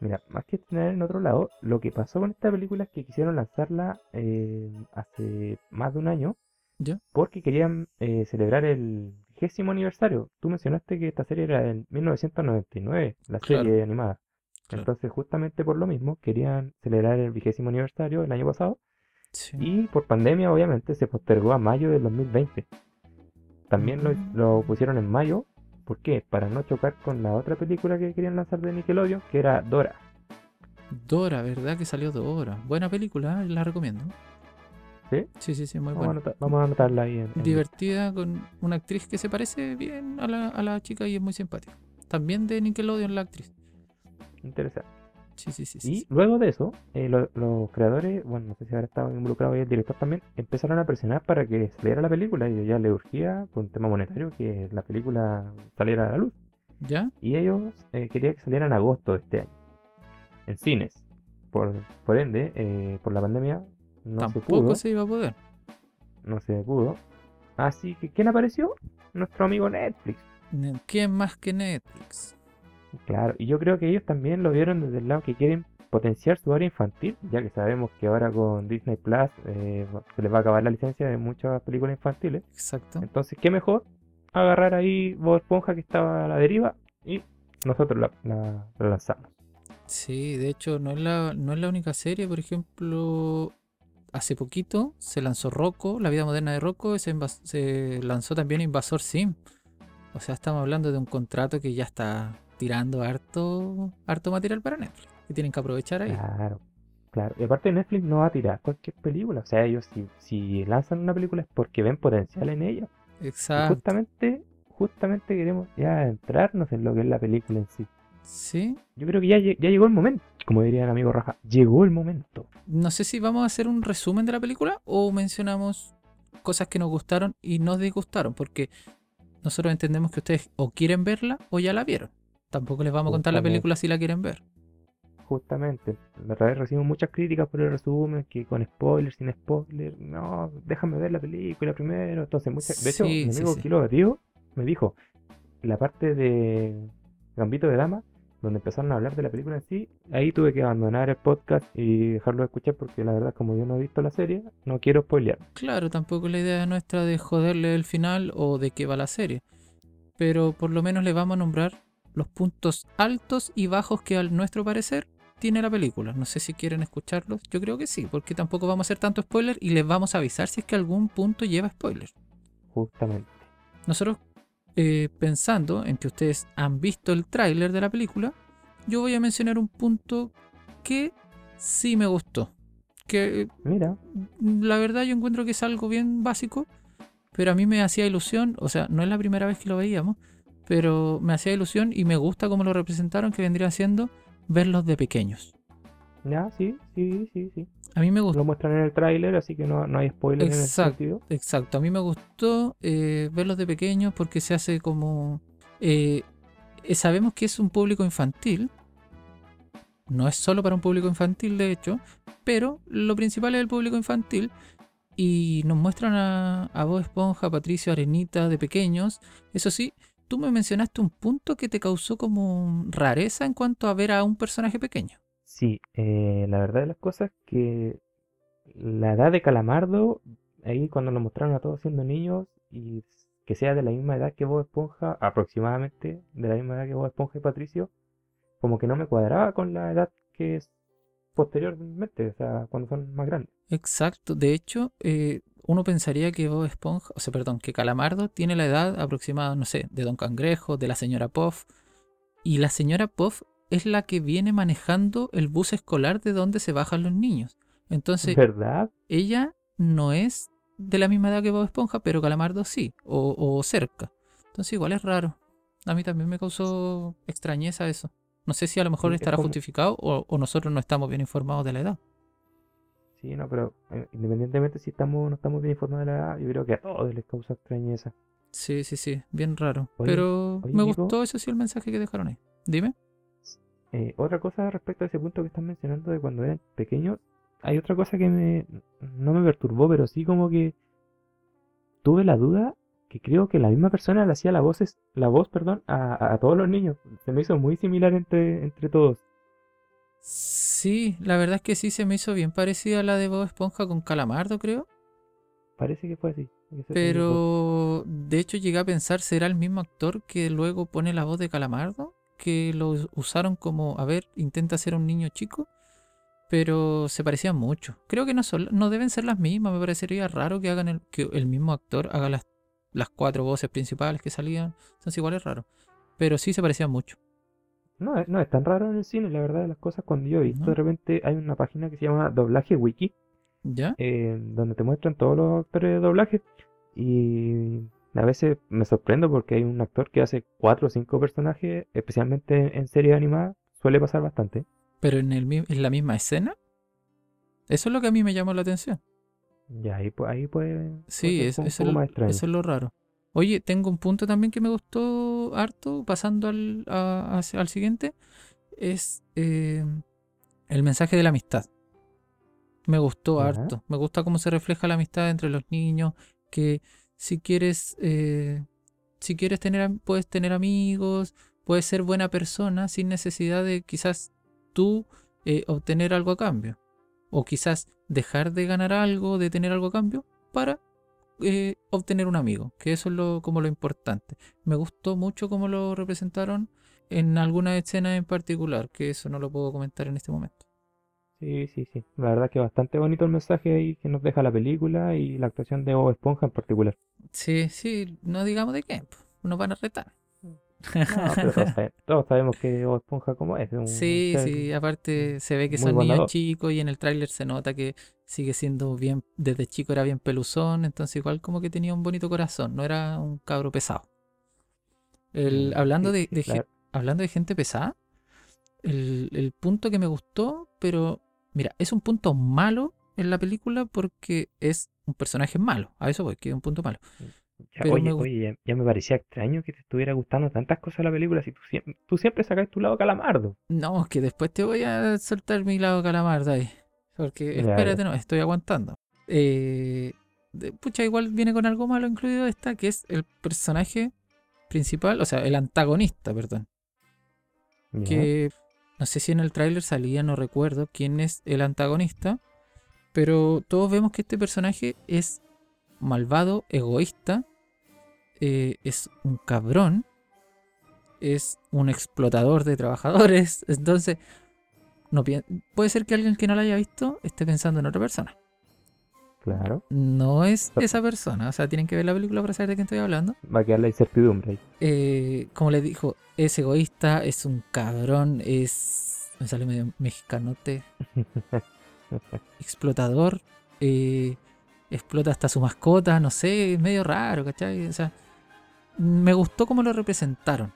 Mira, más que tener en otro lado, lo que pasó con esta película es que quisieron lanzarla eh, hace más de un año ¿Ya? porque querían eh, celebrar el vigésimo aniversario. Tú mencionaste que esta serie era en 1999, la Claro. serie animada. Claro. Entonces, justamente por lo mismo, querían celebrar el vigésimo aniversario el año pasado Sí. y por pandemia, obviamente, se postergó a mayo del 2020. También lo, Mm. lo pusieron en mayo, ¿por qué? Para no chocar con la otra película que querían lanzar de Nickelodeon, que era Dora. Dora, ¿verdad? Que salió Dora. Buena película, ¿eh? la recomiendo. ¿Sí? Sí, sí, sí, muy Vamos, a buena. vamos a anotarla ahí en, en- Divertida con una actriz que se parece bien a la, a la chica y es muy simpática. También de Nickelodeon la actriz. Interesante. Sí, sí, sí. Y sí. luego de eso, eh, lo- los creadores, bueno, no sé si habrá estado involucrado ahí el director también, empezaron a presionar para que saliera la película y ya le urgía, por un tema monetario, que la película saliera a la luz. ¿Ya? Y ellos eh, querían que saliera en agosto de este año, en cines. Por, por ende, eh, por la pandemia, no se Tampoco pudo, se iba a poder. no se pudo. Así que, ¿quién apareció? Nuestro amigo Netflix. Ne- ¿Quién más que Netflix? Claro, y yo creo que ellos también lo vieron desde el lado que quieren potenciar su área infantil, ya que sabemos que ahora con Disney Plus eh, se les va a acabar la licencia de muchas películas infantiles. Exacto. Entonces, ¿qué mejor? Agarrar ahí Bob Esponja que estaba a la deriva y nosotros la, la- la lanzamos. Sí, de hecho, no es la, no es la única serie. Por ejemplo, hace poquito se lanzó Rocco, La vida moderna de Rocco, y se, se lanzó también Invasor Sim. O sea, estamos hablando de un contrato que ya está tirando harto, harto material para Netflix. Que tienen que aprovechar ahí. Claro, claro. Y aparte Netflix no va a tirar cualquier película. O sea, ellos si, si lanzan una película es porque ven potencial en ella. Y Exacto. justamente, justamente queremos ya adentrarnos en lo que es la película en sí. Sí. Yo creo que ya, ya llegó el momento, como diría el amigo Raja, llegó el momento. No sé si vamos a hacer un resumen de la película o mencionamos cosas que nos gustaron y nos disgustaron, porque nosotros entendemos que ustedes o quieren verla o ya la vieron. Tampoco les vamos a contar la película si la quieren ver. Justamente, recibimos muchas críticas por el resumen, que con spoiler, sin spoiler, no, déjame ver la película primero. Entonces, muchas, de hecho, Sí, mi amigo sí. Kilo me dijo, la parte de Gambito de Dama, donde empezaron a hablar de la película en sí, ahí tuve que abandonar el podcast y dejarlo de escuchar porque la verdad, como yo no he visto la serie, no quiero spoilear. Claro, tampoco la idea nuestra de joderle el final o de qué va la serie. Pero por lo menos le vamos a nombrar los puntos altos y bajos que a nuestro parecer tiene la película. No sé si quieren escucharlos. Yo creo que sí, porque tampoco vamos a hacer tanto spoiler y les vamos a avisar si es que algún punto lleva spoiler. Justamente. Nosotros, eh, pensando en que ustedes han visto el tráiler de la película, yo voy a mencionar un punto que sí me gustó. Que eh, Mira, la verdad yo encuentro que es algo bien básico, pero a mí me hacía ilusión, o sea, no es la primera vez que lo veíamos, pero me hacía ilusión y me gusta cómo lo representaron, que vendría siendo verlos de pequeños. ya, sí, sí, sí, sí. A mí me gustó. Lo muestran en el tráiler, así que no, no hay spoiler en ese sentido. Exacto, a mí me gustó eh, verlos de pequeños porque se hace como... eh, eh, sabemos que es un público infantil, no es solo para un público infantil de hecho, pero lo principal es el público infantil y nos muestran a, a Bob Esponja, a Patricio, Arenita de pequeños. Eso sí, tú me mencionaste un punto que te causó como rareza en cuanto a ver a un personaje pequeño. Sí, eh, la verdad de las cosas es que la edad de Calamardo, ahí cuando lo mostraron a todos siendo niños y que sea de la misma edad que Bob Esponja, aproximadamente de la misma edad que Bob Esponja y Patricio, como que no me cuadraba con la edad que es posteriormente, o sea, cuando son más grandes. Exacto, de hecho, eh, uno pensaría que Bob Esponja, o sea, perdón, que Calamardo tiene la edad aproximada, no sé, de Don Cangrejo, de la señora Puff, y la señora Puff es la que viene manejando el bus escolar de donde se bajan los niños. Entonces, ¿Verdad? ella no es de la misma edad que Bob Esponja, pero Calamardo sí, o, o cerca. Entonces, igual es raro. A mí también me causó extrañeza eso. No sé si a lo mejor es estará como- justificado o, o nosotros no estamos bien informados de la edad. Sí, no, pero eh, independientemente si estamos o no estamos bien informados de la edad, yo creo que a todos les causa extrañeza. Sí, sí, sí, bien raro. Oye, Pero oye, me Nico. gustó eso sí el mensaje que dejaron ahí. Dime. Eh, otra cosa respecto a ese punto que están mencionando de cuando eran pequeños, hay otra cosa que me, no me perturbó, pero sí como que tuve la duda que creo que la misma persona le hacía la voz, la voz perdón, a, a todos los niños. Se me hizo muy similar entre, entre todos. Sí, la verdad es que sí se me hizo bien parecida a la de Bob Esponja con Calamardo, creo. Parece que fue así. Pero de hecho llegué a pensar, ¿será el mismo actor que luego pone la voz de Calamardo? Que lo usaron como, a ver, intenta ser un niño chico, pero se parecían mucho. Creo que no, son, no deben ser las mismas, me parecería raro que hagan el, que el mismo actor haga las, las cuatro voces principales que salían. Son iguales raros. Pero sí se parecían mucho. No, no es tan raro en el cine, la verdad de las cosas. Cuando yo he visto, de repente hay una página que se llama Doblaje Wiki, ¿Ya? Eh, donde te muestran todos los actores de doblaje. Y a veces me sorprendo porque hay un actor que hace cuatro o cinco personajes, especialmente en series animadas, suele pasar bastante. ¿Pero en, el, en la misma escena? Eso es lo que a mí me llamó la atención. Ya, ahí, ahí puede. Sí, eso, es lo raro. Oye, tengo un punto también que me gustó harto, pasando al, al siguiente, es eh, el mensaje de la amistad. Me gustó harto. Me gusta cómo se refleja la amistad entre los niños. Que si quieres, eh, si quieres tener, puedes tener amigos, puedes ser buena persona sin necesidad de quizás tú eh, obtener algo a cambio. O quizás dejar de ganar algo, de tener algo a cambio, para eh, obtener un amigo. Que eso es lo, como lo importante. Me gustó mucho cómo lo representaron en alguna escena en particular, que eso no lo puedo comentar en este momento. Sí, sí, sí. La verdad que bastante bonito el mensaje ahí que nos deja la película y la actuación de Bob Esponja en particular. Sí, sí, no digamos de qué, nos van a retar. [LAUGHS] todos, sabemos, que Bob Esponja como es. sí, sí, aparte se ve que son niños chicos y en el tráiler se nota que sigue siendo bien, desde chico era bien peluzón, entonces igual como que tenía un bonito corazón, no era un cabro pesado. El, mm, hablando, de, hablando de gente pesada, el, el punto que me gustó, pero Mira, es un punto malo en la película porque es un personaje malo. A eso voy, que es un punto malo. oye, oye ya, me parecía extraño que te estuviera gustando tantas cosas la película si tú, siempre, tú siempre sacas tu lado calamardo. No, que después te voy a soltar mi lado calamardo ahí. Porque espérate, no, estoy aguantando. Eh, pucha, igual viene con algo malo incluido esta, que es el personaje principal, o sea, el antagonista, perdón. Que no sé si en el tráiler salía, no recuerdo quién es el antagonista. Pero todos vemos que este personaje es malvado, egoísta, eh, es un cabrón, es un explotador de trabajadores. [LAUGHS] Entonces, no puede ser que alguien que no lo haya visto esté pensando en otra persona. Claro. No es esa persona. O sea, tienen que ver la película para saber de quién estoy hablando. Va a quedar la incertidumbre. Eh, como le dijo, es egoísta, es un cabrón, es. Me sale medio mexicanote. [LAUGHS] explotador. Eh, explota hasta su mascota, no sé, es medio raro, ¿cachai? O sea, me gustó cómo lo representaron.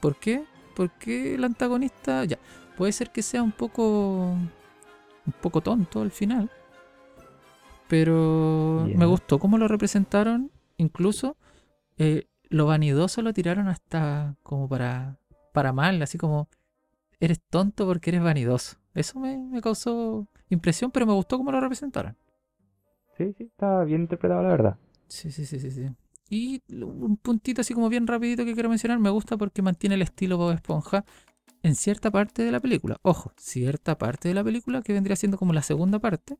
¿Por qué? Porque el antagonista, ya, puede ser que sea un poco. un poco tonto al final pero me gustó cómo lo representaron. Incluso eh, lo vanidoso lo tiraron hasta como para, para mal, así como eres tonto porque eres vanidoso. Eso me, causó impresión, pero me gustó cómo lo representaron. Sí, sí, está bien interpretado, la verdad. Sí, sí, sí, sí, sí. Y un puntito así como bien rapidito que quiero mencionar, me gusta porque mantiene el estilo Bob Esponja en cierta parte de la película. Ojo, cierta parte de la película que vendría siendo como la segunda parte,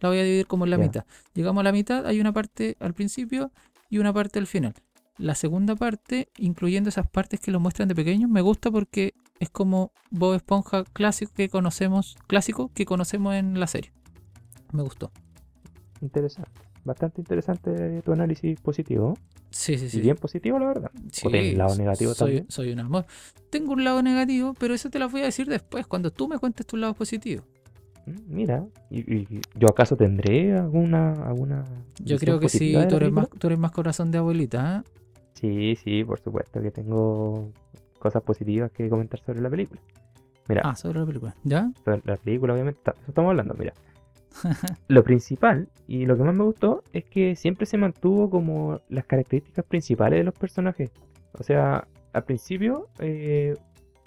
la voy a dividir como en la mitad. Llegamos a la mitad, hay una parte al principio y una parte al final. La segunda parte, incluyendo esas partes que lo muestran de pequeño, me gusta porque es como Bob Esponja clásico que conocemos, clásico que conocemos en la serie. Me gustó. Interesante. Bastante interesante tu análisis positivo. Sí, sí, sí. Y bien positivo, la verdad. Sí, un lado negativo soy, también. Soy un amor. Tengo un lado negativo, pero eso te lo voy a decir después, cuando tú me cuentes tu lado positivo. Mm, mira, ¿y, yo acaso tendré alguna... alguna yo creo que sí, tú eres, más, tú eres más corazón de abuelita. ¿eh? Sí, sí, por supuesto que tengo cosas positivas que comentar sobre la película. Mira, ah, sobre la película, ¿ya? Sobre la película, obviamente, eso estamos hablando, mira. Lo principal y lo que más me gustó es que siempre se mantuvo como las características principales de los personajes. O sea, al principio, eh,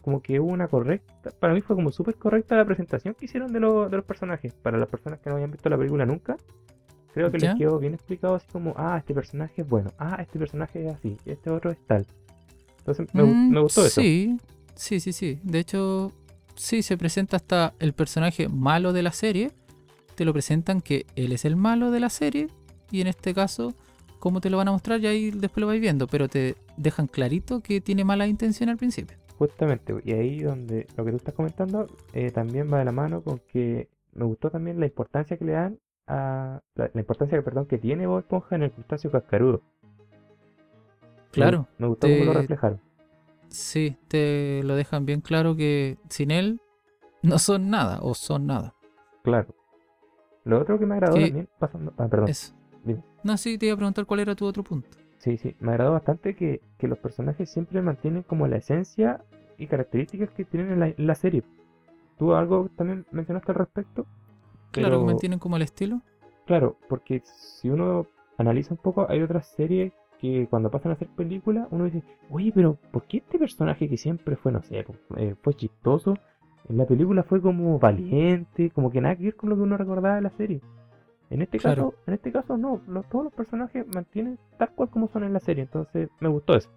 como que hubo una correcta, para mí fue como súper correcta la presentación que hicieron de, lo- de los personajes. Para las personas que no habían visto la película nunca, creo que ¿Ya? les quedó bien explicado así como, ah, este personaje es bueno, ah, este personaje es así, este otro es tal. Entonces me, Mm, me gustó eso. Sí, sí, sí, sí. De hecho, sí, se presenta hasta el personaje malo de la serie. Te lo presentan que él es el malo de la serie. Y en este caso, cómo te lo van a mostrar, y ahí después lo vais viendo. Pero te dejan clarito que tiene mala intención al principio. Justamente, y ahí donde lo que tú estás comentando eh, también va de la mano con que me gustó también la importancia que le dan a la, la importancia, perdón, que tiene Bob Esponja en el crustáceo cascarudo. Claro, Me gustó cómo lo te- reflejaron. sí, te lo dejan bien claro que sin él no son nada o son nada. Claro. Lo otro que me agradó Que- también, pasando. Ah, perdón. Eso. dime. No, sí, te iba a preguntar cuál era tu otro punto. Sí, sí. Me agradó bastante que, que los personajes siempre mantienen como la esencia y características que tienen en la, en la serie. ¿Tú algo también mencionaste al respecto? Claro, Pero- que mantienen como el estilo. Claro, porque si uno analiza un poco, hay otras series que cuando pasan a hacer películas, uno dice, oye, pero ¿por qué este personaje que siempre fue, no sé, eh, fue chistoso, en la película fue como valiente, como que nada que ver con lo que uno recordaba de la serie? En este Claro. caso, en este caso no, los- todos los personajes mantienen tal cual como son en la serie, entonces me gustó eso.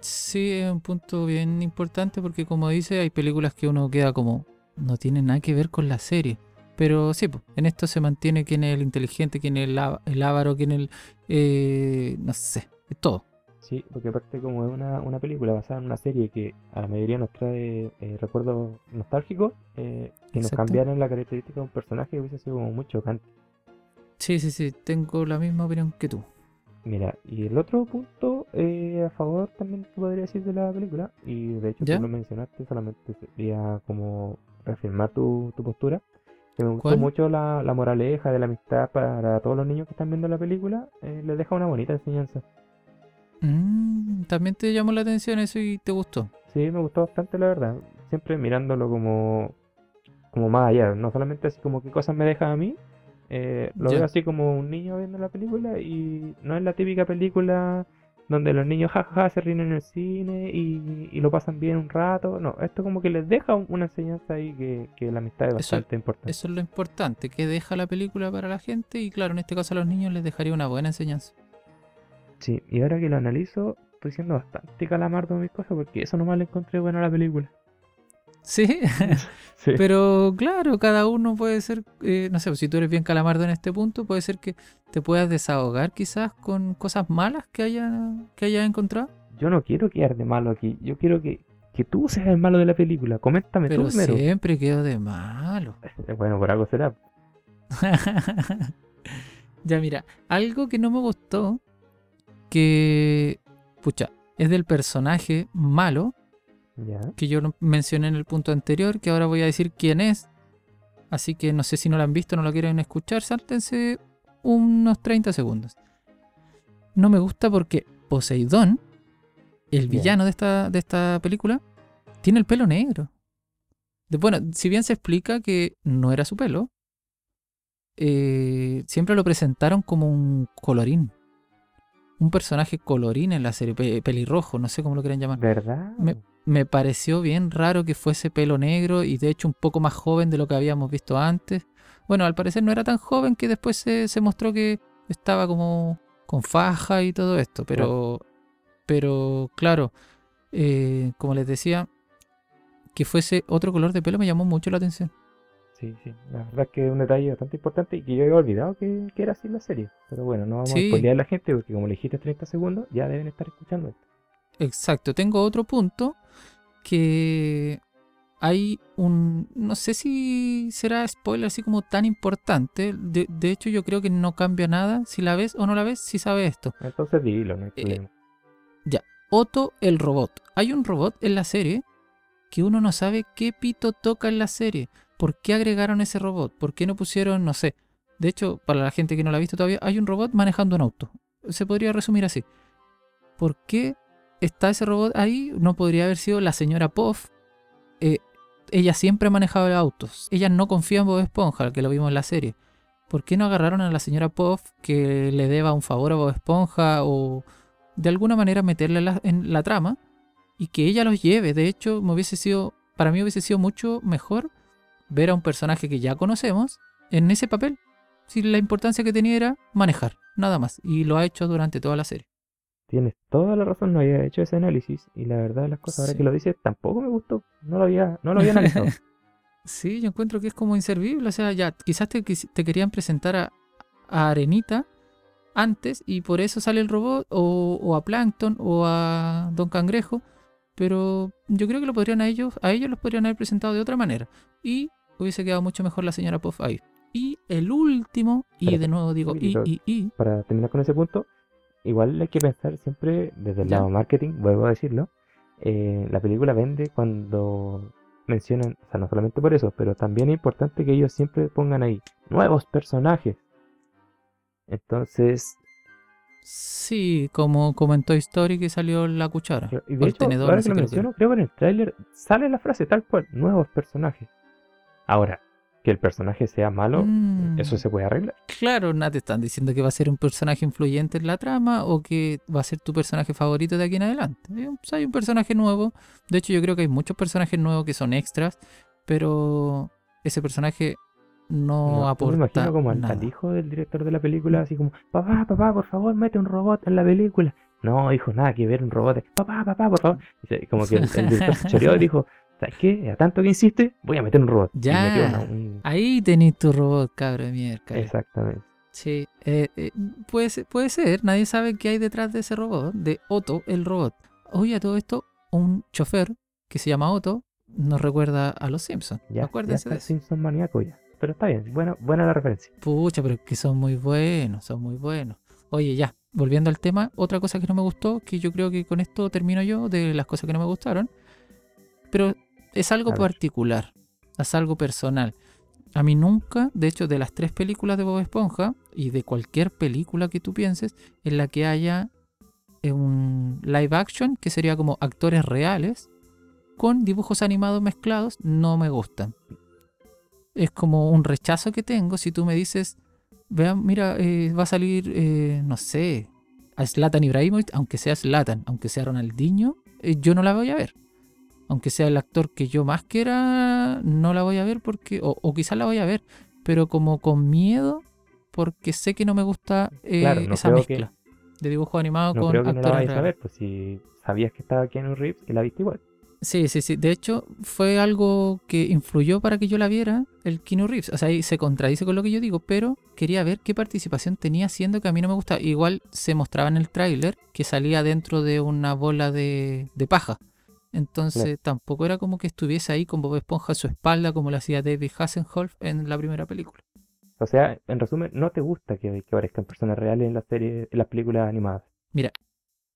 Sí, es un punto bien importante porque como dice, hay películas que uno queda como no tiene nada que ver con la serie. Pero sí, pues, en esto se mantiene quién es el inteligente, quién es el, el avaro, quién es el... eh, no sé, es todo. Sí, porque aparte como es una, una película basada en una serie que a la mayoría nos trae eh, recuerdos nostálgicos, eh, que nos cambiaran la característica de un personaje hubiese sido como muy chocante. Sí, sí, sí, tengo la misma opinión que tú. Mira, y el otro punto eh, a favor también te podría decir de la película, y de hecho ¿Ya? tú lo mencionaste, solamente sería como reafirmar tu, tu postura, que me gustó ¿Cuál? mucho la, la moraleja de la amistad para todos los niños que están viendo la película, eh, les deja una bonita enseñanza. Mm, También te llamó la atención eso y te gustó. Sí, me gustó bastante la verdad, siempre mirándolo como, como más allá, no solamente así como qué cosas me deja a mí, eh, lo Ya. veo así como un niño viendo la película y no es la típica película donde los niños jajaja se ríen en el cine y, y lo pasan bien un rato, no, esto como que les deja un- una enseñanza ahí que, que la amistad es Eso- bastante importante. Eso es lo importante, que deja la película para la gente y claro, en este caso a los niños les dejaría una buena enseñanza. Sí, y ahora que lo analizo, estoy siendo bastante calamardo en mis cosas porque eso nomás le encontré bueno a la película. Sí, [LAUGHS] [LAUGHS] Sí. Pero claro, cada uno puede ser, eh, no sé, si tú eres bien calamardo en este punto, puede ser que te puedas desahogar quizás con cosas malas que haya que hayas encontrado. Yo no quiero quedar de malo aquí, yo quiero que, que tú seas el malo de la película, coméntame tú Pero primero. siempre quedo de malo. [LAUGHS] Eh, Bueno, por algo será. ya mira, algo que no me gustó, que, pucha, es del personaje malo, que yo lo mencioné en el punto anterior, que ahora voy a decir quién es. Así que no sé si no lo han visto, no lo quieren escuchar, sáltense unos 30 segundos. No me gusta porque Poseidón, el villano de esta, de esta película, tiene el pelo negro. De- bueno, si bien se explica que no era su pelo, eh, siempre lo presentaron como un colorín. Un personaje colorín en la serie, pe- pelirrojo, no sé cómo lo quieran llamar ¿Verdad? Me- me pareció bien raro que fuese pelo negro y de hecho un poco más joven de lo que habíamos visto antes. Bueno, al parecer no era tan joven que después se, se mostró que estaba como con faja y todo esto, pero, pero claro, eh, como les decía, que fuese otro color de pelo me llamó mucho la atención. Sí, sí. La verdad es que es un detalle bastante importante y que yo había olvidado que, que era así la serie. Pero bueno, no vamos Sí. a spoilear a la gente porque como le dijiste 30 segundos, ya deben estar escuchando esto. Exacto, tengo otro punto que hay un, no sé si será spoiler así como tan importante, de, de hecho yo creo que no cambia nada si la ves o no la ves, si sabes esto. Entonces dilo, no hay Eh, problema. Otto el robot. Hay un robot en la serie que uno no sabe qué pito toca en la serie. ¿Por qué agregaron ese robot? ¿Por qué no pusieron, no sé? De hecho, para la gente que no la ha visto todavía, hay un robot manejando un auto. Se podría resumir así. ¿Por qué está ese robot ahí? No podría haber sido la señora Puff. Eh, ella siempre manejaba autos. Ella no confía en Bob Esponja, que lo vimos en la serie. ¿Por qué no agarraron a la señora Puff que le deba un favor a Bob Esponja o de alguna manera meterla en la, en la trama y que ella los lleve. De hecho, me hubiese sido, para mí hubiese sido mucho mejor ver a un personaje que ya conocemos en ese papel. Si la importancia que tenía era manejar, nada más. Y lo ha hecho durante toda la serie. Tienes toda la razón, no había hecho ese análisis y la verdad de las cosas, ahora que lo dices, tampoco me gustó, no lo había, no lo había analizado. [LAUGHS] Sí, yo encuentro que es como inservible. O sea, ya, quizás te, te querían presentar a, a Arenita antes y por eso sale el robot, o, o a Plankton, o a Don Cangrejo. Pero yo creo que lo podrían a ellos, a ellos los podrían haber presentado de otra manera. Y hubiese quedado mucho mejor la señora Puff ahí. Y el último, y de nuevo digo, y, y, y, Para terminar con ese punto, igual hay que pensar siempre desde el Ya. lado marketing, vuelvo a decirlo, eh, la película vende cuando mencionan, o sea, no solamente por eso, pero también es importante que ellos siempre pongan ahí nuevos personajes. Entonces, sí, como, como en Toy Story que salió la cuchara. Y de el hecho, tenedor, ahora que lo menciono, creo que en el tráiler sale la frase tal cual, nuevos personajes. Ahora, que el personaje sea malo, Mm. eso se puede arreglar. Claro, nada te están diciendo que va a ser un personaje influyente en la trama o que va a ser tu personaje favorito de aquí en adelante. Hay un personaje nuevo. De hecho, yo creo que hay muchos personajes nuevos que son extras, pero ese personaje no, No, yo aporta me imagino como al, al hijo del director de la película, así como, papá, papá, por favor, mete un robot en la película. No, hijo, nada que ver un robot. Papá, papá, por favor. [LAUGHS] Y como que el, el director [LAUGHS] se choreó y dijo, ¿sabes qué? A tanto que insiste, voy a meter un robot. Ya. metió una- un- Ahí tenés tu robot, cabro de mierda. Exactamente. Sí, eh, eh, puede, ser, puede ser, nadie sabe qué hay detrás de ese robot, de Otto, el robot. Oye, a todo esto, un chofer que se llama Otto nos recuerda a los Simpsons. Ya, ya Acuérdense está de el eso. Simpson maníaco ya. Pero está bien, buena, buena la referencia. Pucha, pero es que son muy buenos, son muy buenos. Oye, ya, volviendo al tema, otra cosa que no me gustó, que yo creo que con esto termino yo de las cosas que no me gustaron, pero es algo particular, es algo personal. A mí nunca, de hecho, de las tres películas de Bob Esponja y de cualquier película que tú pienses en la que haya eh, un live action, que sería como actores reales, con dibujos animados mezclados, no me gustan. Es como un rechazo que tengo si tú me dices, vean, mira, eh, va a salir, eh, no sé, a Zlatan Ibrahimovic, aunque sea Zlatan, aunque sea Ronaldinho, eh, yo no la voy a ver. Aunque sea el actor que yo más quiera, no la voy a ver porque, o, o quizás la voy a ver, pero como con miedo, porque sé que no me gusta eh, Claro, no esa que- mezcla de dibujo animado No con creo que no la actores vayas a ver, pues si sabías que estaba Keanu Reeves y la viste igual. Sí, sí, sí. De hecho, fue algo que influyó para que yo la viera, el Keanu Reeves. O sea, ahí se contradice con lo que yo digo, pero quería ver qué participación tenía, siendo que a mí no me gusta. Igual se mostraba en el tráiler que salía dentro de una bola de, de paja. Entonces tampoco era como que estuviese ahí con Bob Esponja a su espalda, como lo hacía David Hasselhoff en la primera película. O sea, en resumen, no te gusta que, que aparezcan personas reales en las series, en las películas animadas.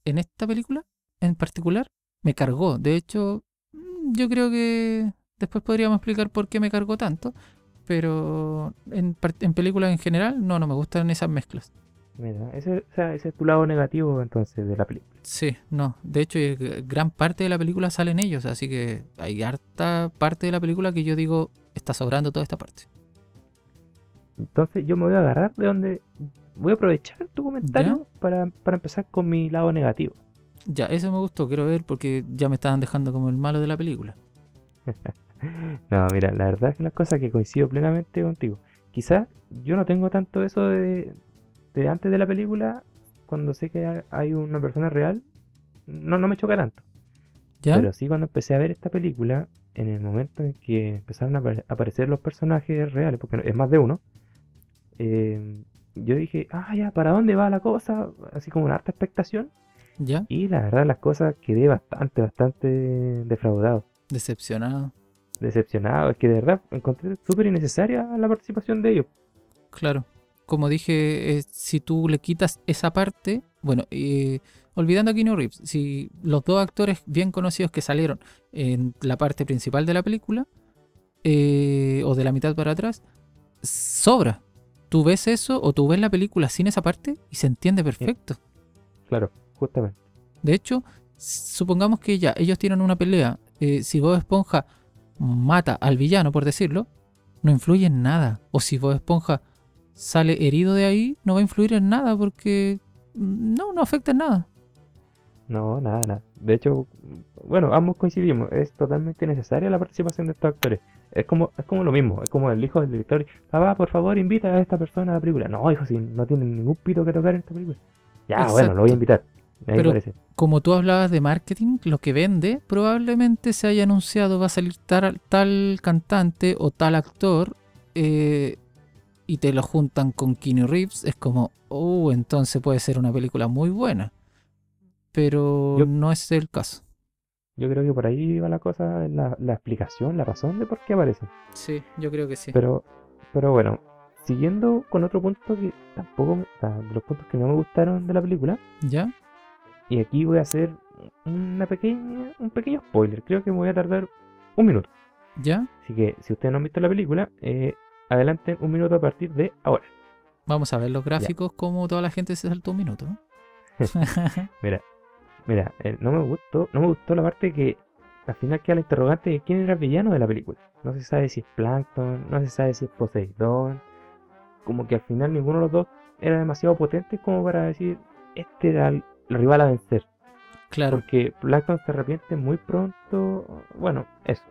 En esta película, en particular, me cargó. De hecho, mm, yo creo que después podríamos explicar por qué me cargó tanto. Pero en, en películas en general, no, no me gustan esas mezclas. Mira, ese, o sea, ese es tu lado negativo entonces de la película. Sí, no. De hecho, eh, gran parte de la película salen ellos. Así que hay harta parte de la película que yo digo, está sobrando toda esta parte. Entonces yo me voy a agarrar de donde voy a aprovechar tu comentario para, para empezar con mi lado negativo. Ya, eso me gustó, quiero ver porque ya me estaban dejando como el malo de la película. [LAUGHS] No, mira, la verdad es que las cosas que coincido plenamente contigo. Quizás yo no tengo tanto eso de, de antes de la película, cuando sé que ha- hay una persona real, no, no me choca tanto. ¿Ya? Pero sí cuando empecé a ver esta película, en el momento en que empezaron a apare- aparecer los personajes reales, porque es más de uno, eh, yo dije, ah, ya, ¿para dónde va la cosa? Así como una harta expectación. ¿Ya? Y la verdad las cosas quedé bastante, bastante defraudado, Decepcionado. decepcionado. Es que de verdad encontré súper innecesaria la participación de ellos. Claro. Como dije, eh, si tú le quitas esa parte, bueno, eh, olvidando a Keanu Reeves, si los dos actores bien conocidos que salieron en la parte principal de la película, eh, o de la mitad para atrás, sobra. Tú ves eso o tú ves la película sin esa parte y se entiende perfecto. Claro, justamente. De hecho, supongamos que ya ellos tienen una pelea. si Bob Esponja mata al villano, por decirlo, no influye en nada. O si Bob Esponja sale herido de ahí, no va a influir en nada porque mm, no, no afecta en nada. No, nada, nada. De hecho, bueno, ambos coincidimos. Es totalmente necesaria la participación de estos actores. Es como, es como lo mismo. Es como el hijo del director. Papá, por favor, invita a esta persona a la película. No, hijo, si no tiene ningún pito que tocar en esta película. Ya, bueno, lo voy a invitar. Ahí Pero- parece. Como tú hablabas de marketing, lo que vende probablemente se haya anunciado va a salir tal, tal cantante o tal actor eh, y te lo juntan con Keanu Reeves. Es como, oh, entonces puede ser una película muy buena. Pero Yo- no es el caso. Yo creo que por ahí va la cosa, la, la explicación, la razón de por qué aparece. Sí, yo creo que sí. Pero, pero bueno, siguiendo con otro punto que tampoco, me- o sea, de los puntos que no me gustaron de la película, ¿Ya? y aquí voy a hacer una pequeña, un pequeño spoiler. Creo que me voy a tardar un minuto. ¿Ya? Así que si ustedes no han visto la película, eh, adelanten un minuto a partir de ahora. Vamos a ver los gráficos como toda la gente se saltó un minuto. [LAUGHS] Mira, mira, eh, no me gustó, no me gustó la parte que al final queda la interrogante de quién era el villano de la película. No se sabe si es Plankton, no se sabe si es Poseidón. Como que al final ninguno de los dos era demasiado potente como para decir este era el, el rival a vencer. claro. Porque Plankton se arrepiente muy pronto. Bueno, eso.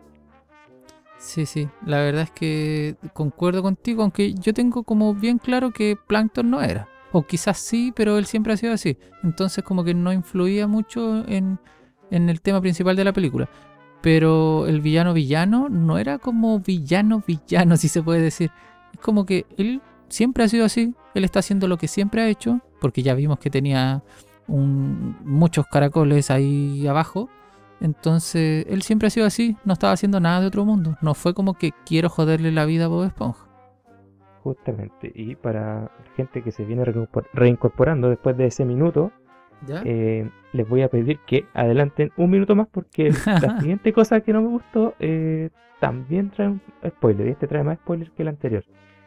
Sí, sí. La verdad es que concuerdo contigo, aunque yo tengo como bien claro que Plankton no era. O quizás sí, pero él siempre ha sido así. Entonces como que no influía mucho en, en el tema principal de la película. Pero el villano villano no era como villano villano, [LAUGHS] si se puede decir. Es como que él siempre ha sido así. Él está haciendo lo que siempre ha hecho, porque ya vimos que tenía muchos caracoles ahí abajo. Entonces, él siempre ha sido así, no estaba haciendo nada de otro mundo. No fue como que quiero joderle la vida a Bob Esponja. Justamente. Y para gente que se viene reincorpor- reincorporando después de ese minuto, ¿Ya? eh, les voy a pedir que adelanten un minuto más porque [LAUGHS] la siguiente cosa que no me gustó eh, también trae un spoiler. Y este trae más spoiler que el anterior.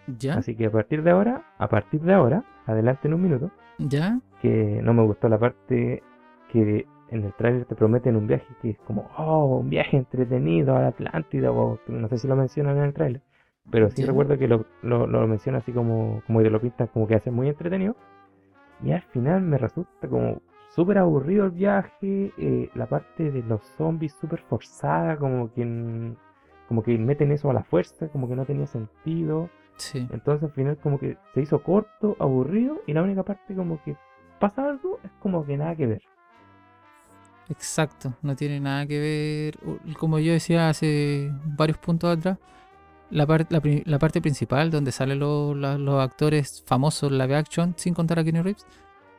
¿Ya? Así que a partir de ahora, a partir de ahora, adelanten un minuto. ¿Ya? Que no me gustó la parte que en el tráiler te prometen un viaje que es como, oh, un viaje entretenido a la Atlántida. O, no sé si lo mencionan en el tráiler. Pero sí recuerdo que lo, lo, lo menciona así como, como te lo pintan como que hace muy entretenido. Y al final me resulta como súper aburrido el viaje. eh, la parte de los zombies súper forzada, como que, como que meten eso a la fuerza, como que no tenía sentido. Sí. Entonces al final como que se hizo corto, aburrido. Y la única parte como que pasa algo es como que nada que ver. Exacto, no tiene nada que ver. Como yo decía hace varios puntos atrás, la, par- la, parte principal donde salen los, la- los actores famosos live action, sin contar a Kenny Reeves,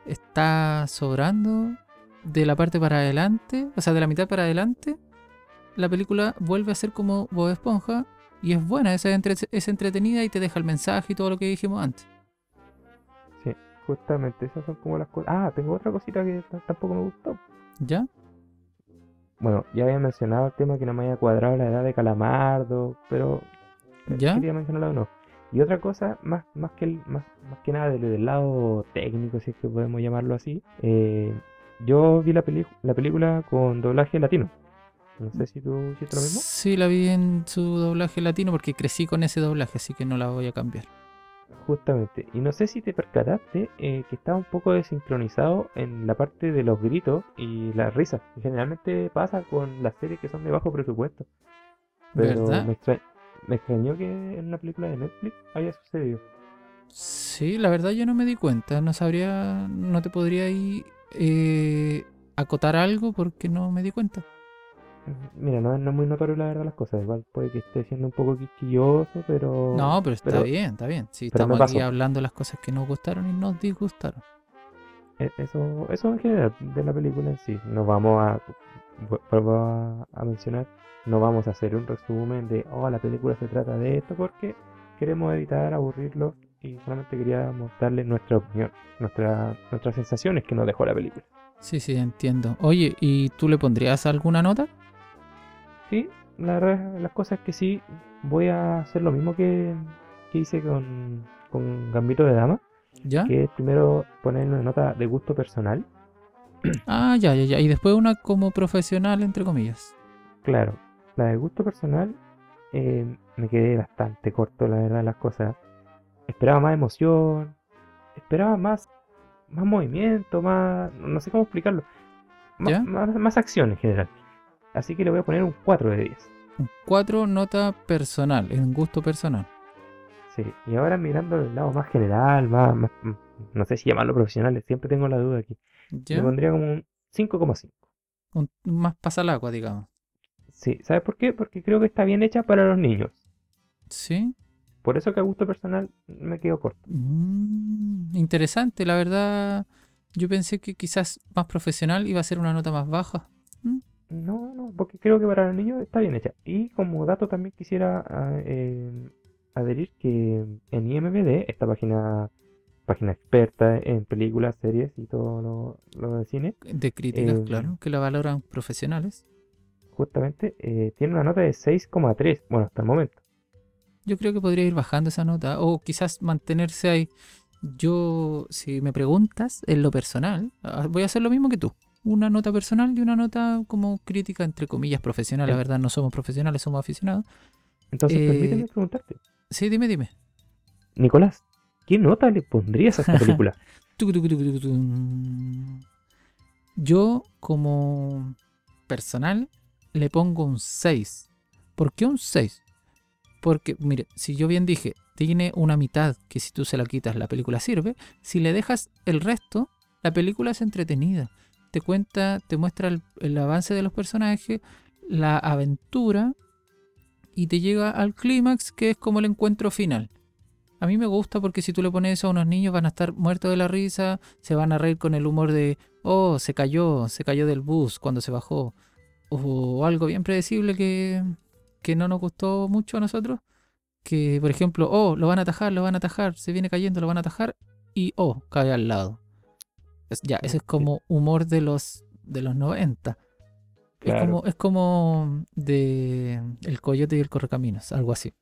está sobrando de la parte para adelante, o sea, de la mitad para adelante. La película vuelve a ser como Bob Esponja y es buena, es, entre- es entretenida y te deja el mensaje y todo lo que dijimos antes. Sí, justamente esas son como las cosas. Ah, tengo otra cosita que tampoco me gustó. ¿Ya? Bueno, ya había mencionado el tema que no me había cuadrado la edad de Calamardo, pero eh, ¿Ya? quería mencionarlo o no. Y otra cosa, más, más, que, el- más, más que nada del, del lado técnico, si es que podemos llamarlo así, eh, yo vi la, la película con doblaje latino. No sé si tú hiciste lo mismo. Sí, la vi en su doblaje latino porque crecí con ese doblaje, así que no la voy a cambiar. Justamente. Y no sé si te percataste eh, que estaba un poco desincronizado en la parte de los gritos y las risas. generalmente pasa con las series que son de bajo presupuesto. Pero ¿Verdad? me, extra- me extrañó que en una película de Netflix haya sucedido. Sí, la verdad yo no me di cuenta, no sabría, no te podría ahí eh, acotar algo porque no me di cuenta. Mira, no, es- no es muy notorio la verdad las cosas. Igual puede que esté siendo un poco quisquilloso, pero... No, pero está pero bien, está bien. Sí, estamos aquí hablando las cosas que nos gustaron y nos disgustaron. e- Eso, eso en general de la película en sí. No vamos a... vu- Vuelvo a, a mencionar. No vamos a hacer un resumen de, oh, la película se trata de esto, porque queremos evitar aburrirlos y solamente queríamos darle nuestra opinión, nuestra, nuestras sensaciones que nos dejó la película. Sí, sí, entiendo. Oye, ¿y tú le pondrías alguna nota? Sí, la verdad, las cosas que sí, voy a hacer lo mismo que, que hice con, con Gambito de Dama, ¿Ya? que es primero poner una nota de gusto personal. [CLEARS THROAT] Ah, ya, ya, ya. Y después una como profesional, entre comillas. Claro, la de gusto personal eh, me quedé bastante corto, la verdad, las cosas. Esperaba más emoción, esperaba más, más movimiento, más... no sé cómo explicarlo. más, más acción en general. Así que le voy a poner un 4 de 10. Un 4 nota personal, es un gusto personal. Sí, y ahora mirando el lado más general, más, más- mm, no sé si llamarlo profesional, siempre tengo la duda aquí. Le ¿Ya? pondría como un 5,5. Un- más pasa al agua, digamos. Sí, ¿sabes por qué? Porque creo que está bien hecha para los niños. ¿Sí? Por eso que a gusto personal me quedo corto. Mm, interesante, la verdad. Yo pensé que quizás más profesional iba a ser una nota más baja. No, no, porque creo que para los niños está bien hecha. Y como dato también quisiera ah, eh, adherir que en IMBD, esta página, página experta en películas, series y todo lo, lo de cine, De críticas, Eh, claro, que la valoran profesionales. justamente eh, tiene una nota de 6,3, bueno, hasta el momento. Yo creo que podría ir bajando esa nota o quizás mantenerse ahí. Yo, si me preguntas en lo personal, ah, voy a hacer lo mismo que tú. Una nota personal y una nota como crítica, entre comillas, profesional. La En- verdad, no somos profesionales, somos aficionados. Entonces, Eh, permíteme preguntarte, Sí, dime, dime. Nicolás, ¿qué nota le pondrías a esta [LAUGHS] película? Yo, como personal, le pongo un 6. ¿Por qué un 6? Porque, mire, si yo bien dije, tiene una mitad que si tú se la quitas la película sirve, si le dejas el resto, la película es entretenida. Te cuenta, te muestra el, avance de los personajes, la aventura y te llega al clímax que es como el encuentro final. A mí me gusta porque si tú le pones eso a unos niños van a estar muertos de la risa, se van a reír con el humor de, oh, se cayó, se cayó del bus cuando se bajó. O algo bien predecible que, que no nos gustó mucho a nosotros. Que, por ejemplo, oh, lo van a atajar, lo van a atajar, se viene cayendo, lo van a atajar y, oh, cae al lado. Es- ya, ese es como humor de los, de los 90. Es, como, es como de El Coyote y el Correcaminos, algo así.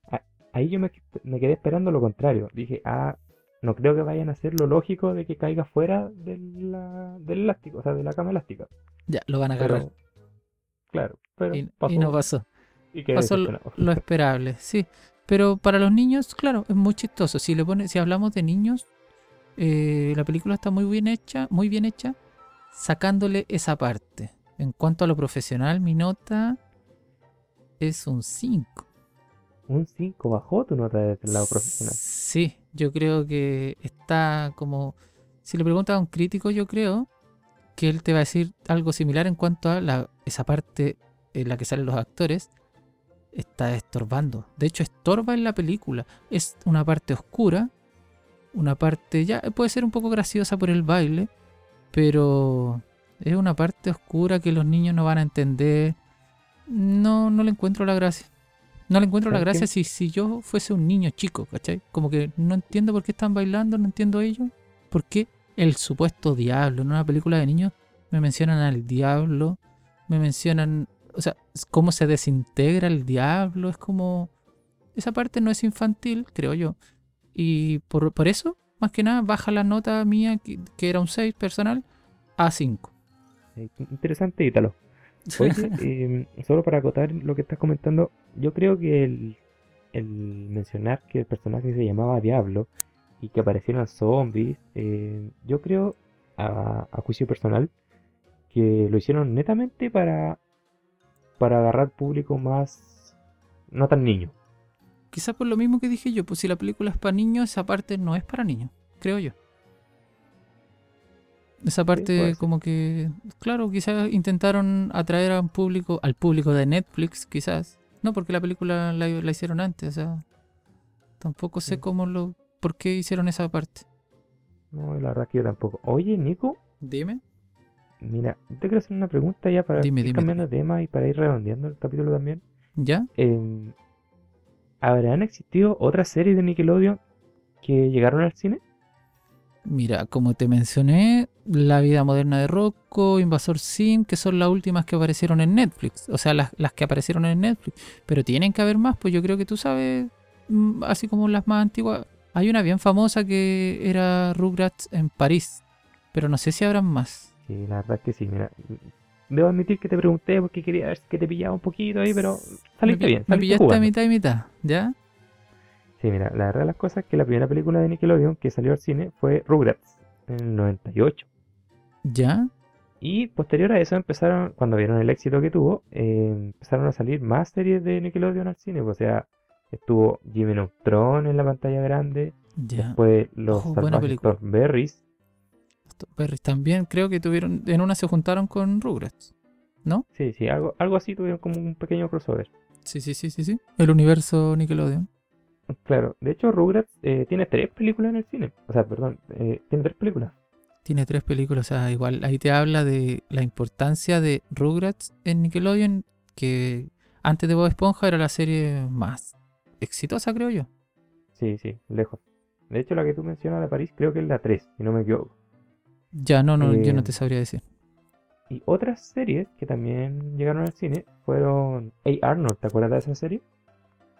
Ahí yo me, me quedé esperando lo contrario. Dije, ah, no creo que vayan a hacer lo lógico de que caiga fuera de la- del elástico, o sea, de la cama elástica. Ya, lo van a agarrar. Pero, claro, pero y, pasó y no pasó. y quedé pasó lo, decepcionado. lo esperable, sí. Pero para los niños, claro, es muy chistoso. Si le pone, si hablamos de niños, eh, la película está muy bien hecha, muy bien hecha, sacándole esa parte. En cuanto a lo profesional, mi nota es un 5. Un 5 bajó tu nota desde el lado profesional. Sí, yo creo que está como. Si le preguntas a un crítico, yo creo que él te va a decir algo similar en cuanto a la, esa parte en la que salen los actores. Está estorbando. De hecho, estorba en la película. Es una parte oscura. Una parte ya puede ser un poco graciosa por el baile. Pero es una parte oscura que los niños no van a entender. No, no le encuentro la gracia. No le encuentro la gracia si, si yo fuese un niño chico, ¿cachai? Como que no entiendo por qué están bailando, no entiendo ellos. ¿Por qué el supuesto diablo? En una película de niños me mencionan al diablo, me mencionan, o sea, cómo se desintegra el diablo, es como... Esa parte no es infantil, creo yo. Y por, por eso, más que nada, baja la nota mía, que, que era un 6 personal, a 5. Eh, Interesante, Ítalo. [LAUGHS] Oye, em, solo para acotar lo que estás comentando, yo creo que el, el mencionar que el personaje se llamaba Diablo y que aparecieron zombies, eh, yo creo, a, a juicio personal, que lo hicieron netamente para, para agarrar público más, no tan niño. Quizás por lo mismo que dije yo, pues si la película es para niños, esa parte no es para niños, creo yo. Esa parte como que, claro, quizás intentaron atraer a un público, al público de Netflix, quizás. No, porque la película la, la hicieron antes, o sea, tampoco sé cómo lo, por qué hicieron esa parte. No, la verdad que yo tampoco. Oye, Nico, Dime. mira, te quiero hacer una pregunta ya para Dime, ir dime, cambiando de tema y para ir redondeando el capítulo también. ¿Ya? Em, ¿habrán existido otras series de Nickelodeon que llegaron al cine? Mira, como te mencioné, La vida moderna de Rocco, Invasor Sim, que son las últimas que aparecieron en Netflix. O sea, las, las que aparecieron en Netflix. Pero tienen que haber más, pues yo creo que tú sabes, mm, así como las más antiguas. Hay una bien famosa que era Rugrats en París. Pero no sé si habrán más. Sí, la verdad es que sí, mira. Debo admitir que te pregunté porque quería ver que te pillaba un poquito ahí, pero saliste me, bien, me saliste pillaste a jugando. mitad y mitad, ¿ya? Sí, mira, la verdad de las cosas es que la primera película de Nickelodeon que salió al cine fue Rugrats, en el 98. ¿Ya? Y posterior a eso empezaron, cuando vieron el éxito que tuvo, eh, empezaron a salir más series de Nickelodeon al cine. O sea, estuvo Jimmy Neutron en la pantalla grande, Ya. después los Oh, salvajes película. Berries también creo que tuvieron. En una se juntaron con Rugrats. ¿No? Sí, sí, algo, algo así tuvieron como un pequeño crossover. Sí, sí, sí, sí, sí. El universo Nickelodeon. Claro, de hecho Rugrats eh, tiene tres películas en el cine. O sea, perdón, eh, tiene tres películas. Tiene tres películas, o sea, igual ahí te habla de la importancia de Rugrats en Nickelodeon, que antes de Bob Esponja era la serie más exitosa, creo yo. Sí, sí, lejos. De hecho, la que tú mencionas de París creo que es la 3, si no me equivoco. Ya, no, no, yo no Eh, te sabría decir. Y otras series que también llegaron al cine fueron Hey Arnold, ¿te acuerdas de esa serie?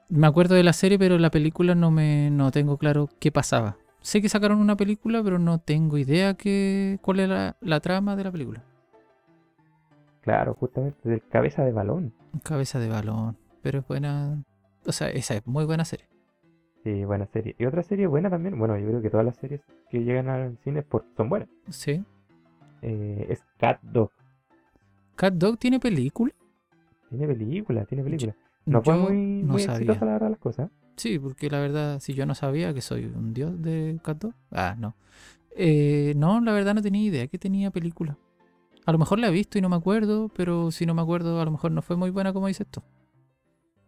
Me acuerdo de la serie, pero la película no me no tengo claro qué pasaba. Sé que sacaron una película, pero no tengo idea que, cuál era la trama de la película. Claro, justamente del cabeza de balón. Cabeza de balón, pero es buena. O sea, esa es muy buena serie. Sí, buena serie. Y otra serie buena también, bueno, yo creo que todas las series que llegan al cine por- son buenas. Sí. Eh, es Cat Dog. Cat Dog tiene película. Tiene película, tiene película. No fue muy, no muy sabía. exitosa la verdad las cosas. Sí, porque la verdad, si yo no sabía que soy un dios de Cat Dog. Ah, no. Eh, no, la verdad no tenía idea que tenía película. A lo mejor la he visto y no me acuerdo, pero si no me acuerdo, a lo mejor no fue muy buena como dices tú.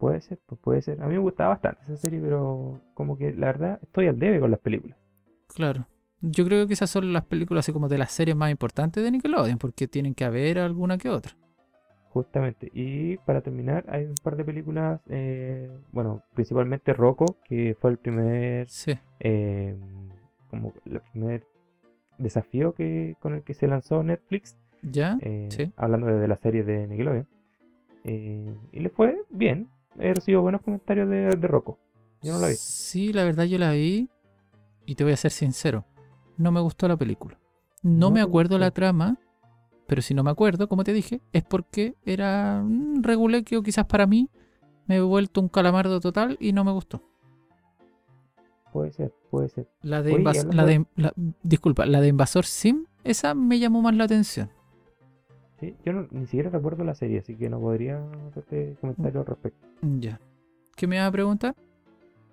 Puede ser, pues puede ser. A mí me gustaba bastante esa serie, pero como que la verdad estoy al debe con las películas. Claro. Yo creo que esas son las películas así como de las series más importantes de Nickelodeon, porque tienen que haber alguna que otra. Justamente. Y para terminar, hay un par de películas, eh, bueno, principalmente Rocco, que fue el primer, Sí. eh, como el primer desafío que, con el que se lanzó Netflix, ¿Ya? eh, Sí. hablando de la serie de Nickelodeon. Y le fue bien. He recibido buenos comentarios de, de Rocco. Yo no la vi. Sí, la verdad yo la vi y te voy a ser sincero, no me gustó la película. No, No me acuerdo la trama, pero si no me acuerdo, como te dije, es porque era un regulequio quizás para mí, me he vuelto un calamardo total y no me gustó. Puede ser, puede ser. La de, Oye, la de- de- la- disculpa, la de Invasor Sim, esa me llamó más la atención. Sí, yo no- ni siquiera recuerdo la serie, así que no podría hacerte comentarios al respecto. Ya. ¿Qué me vas a preguntar?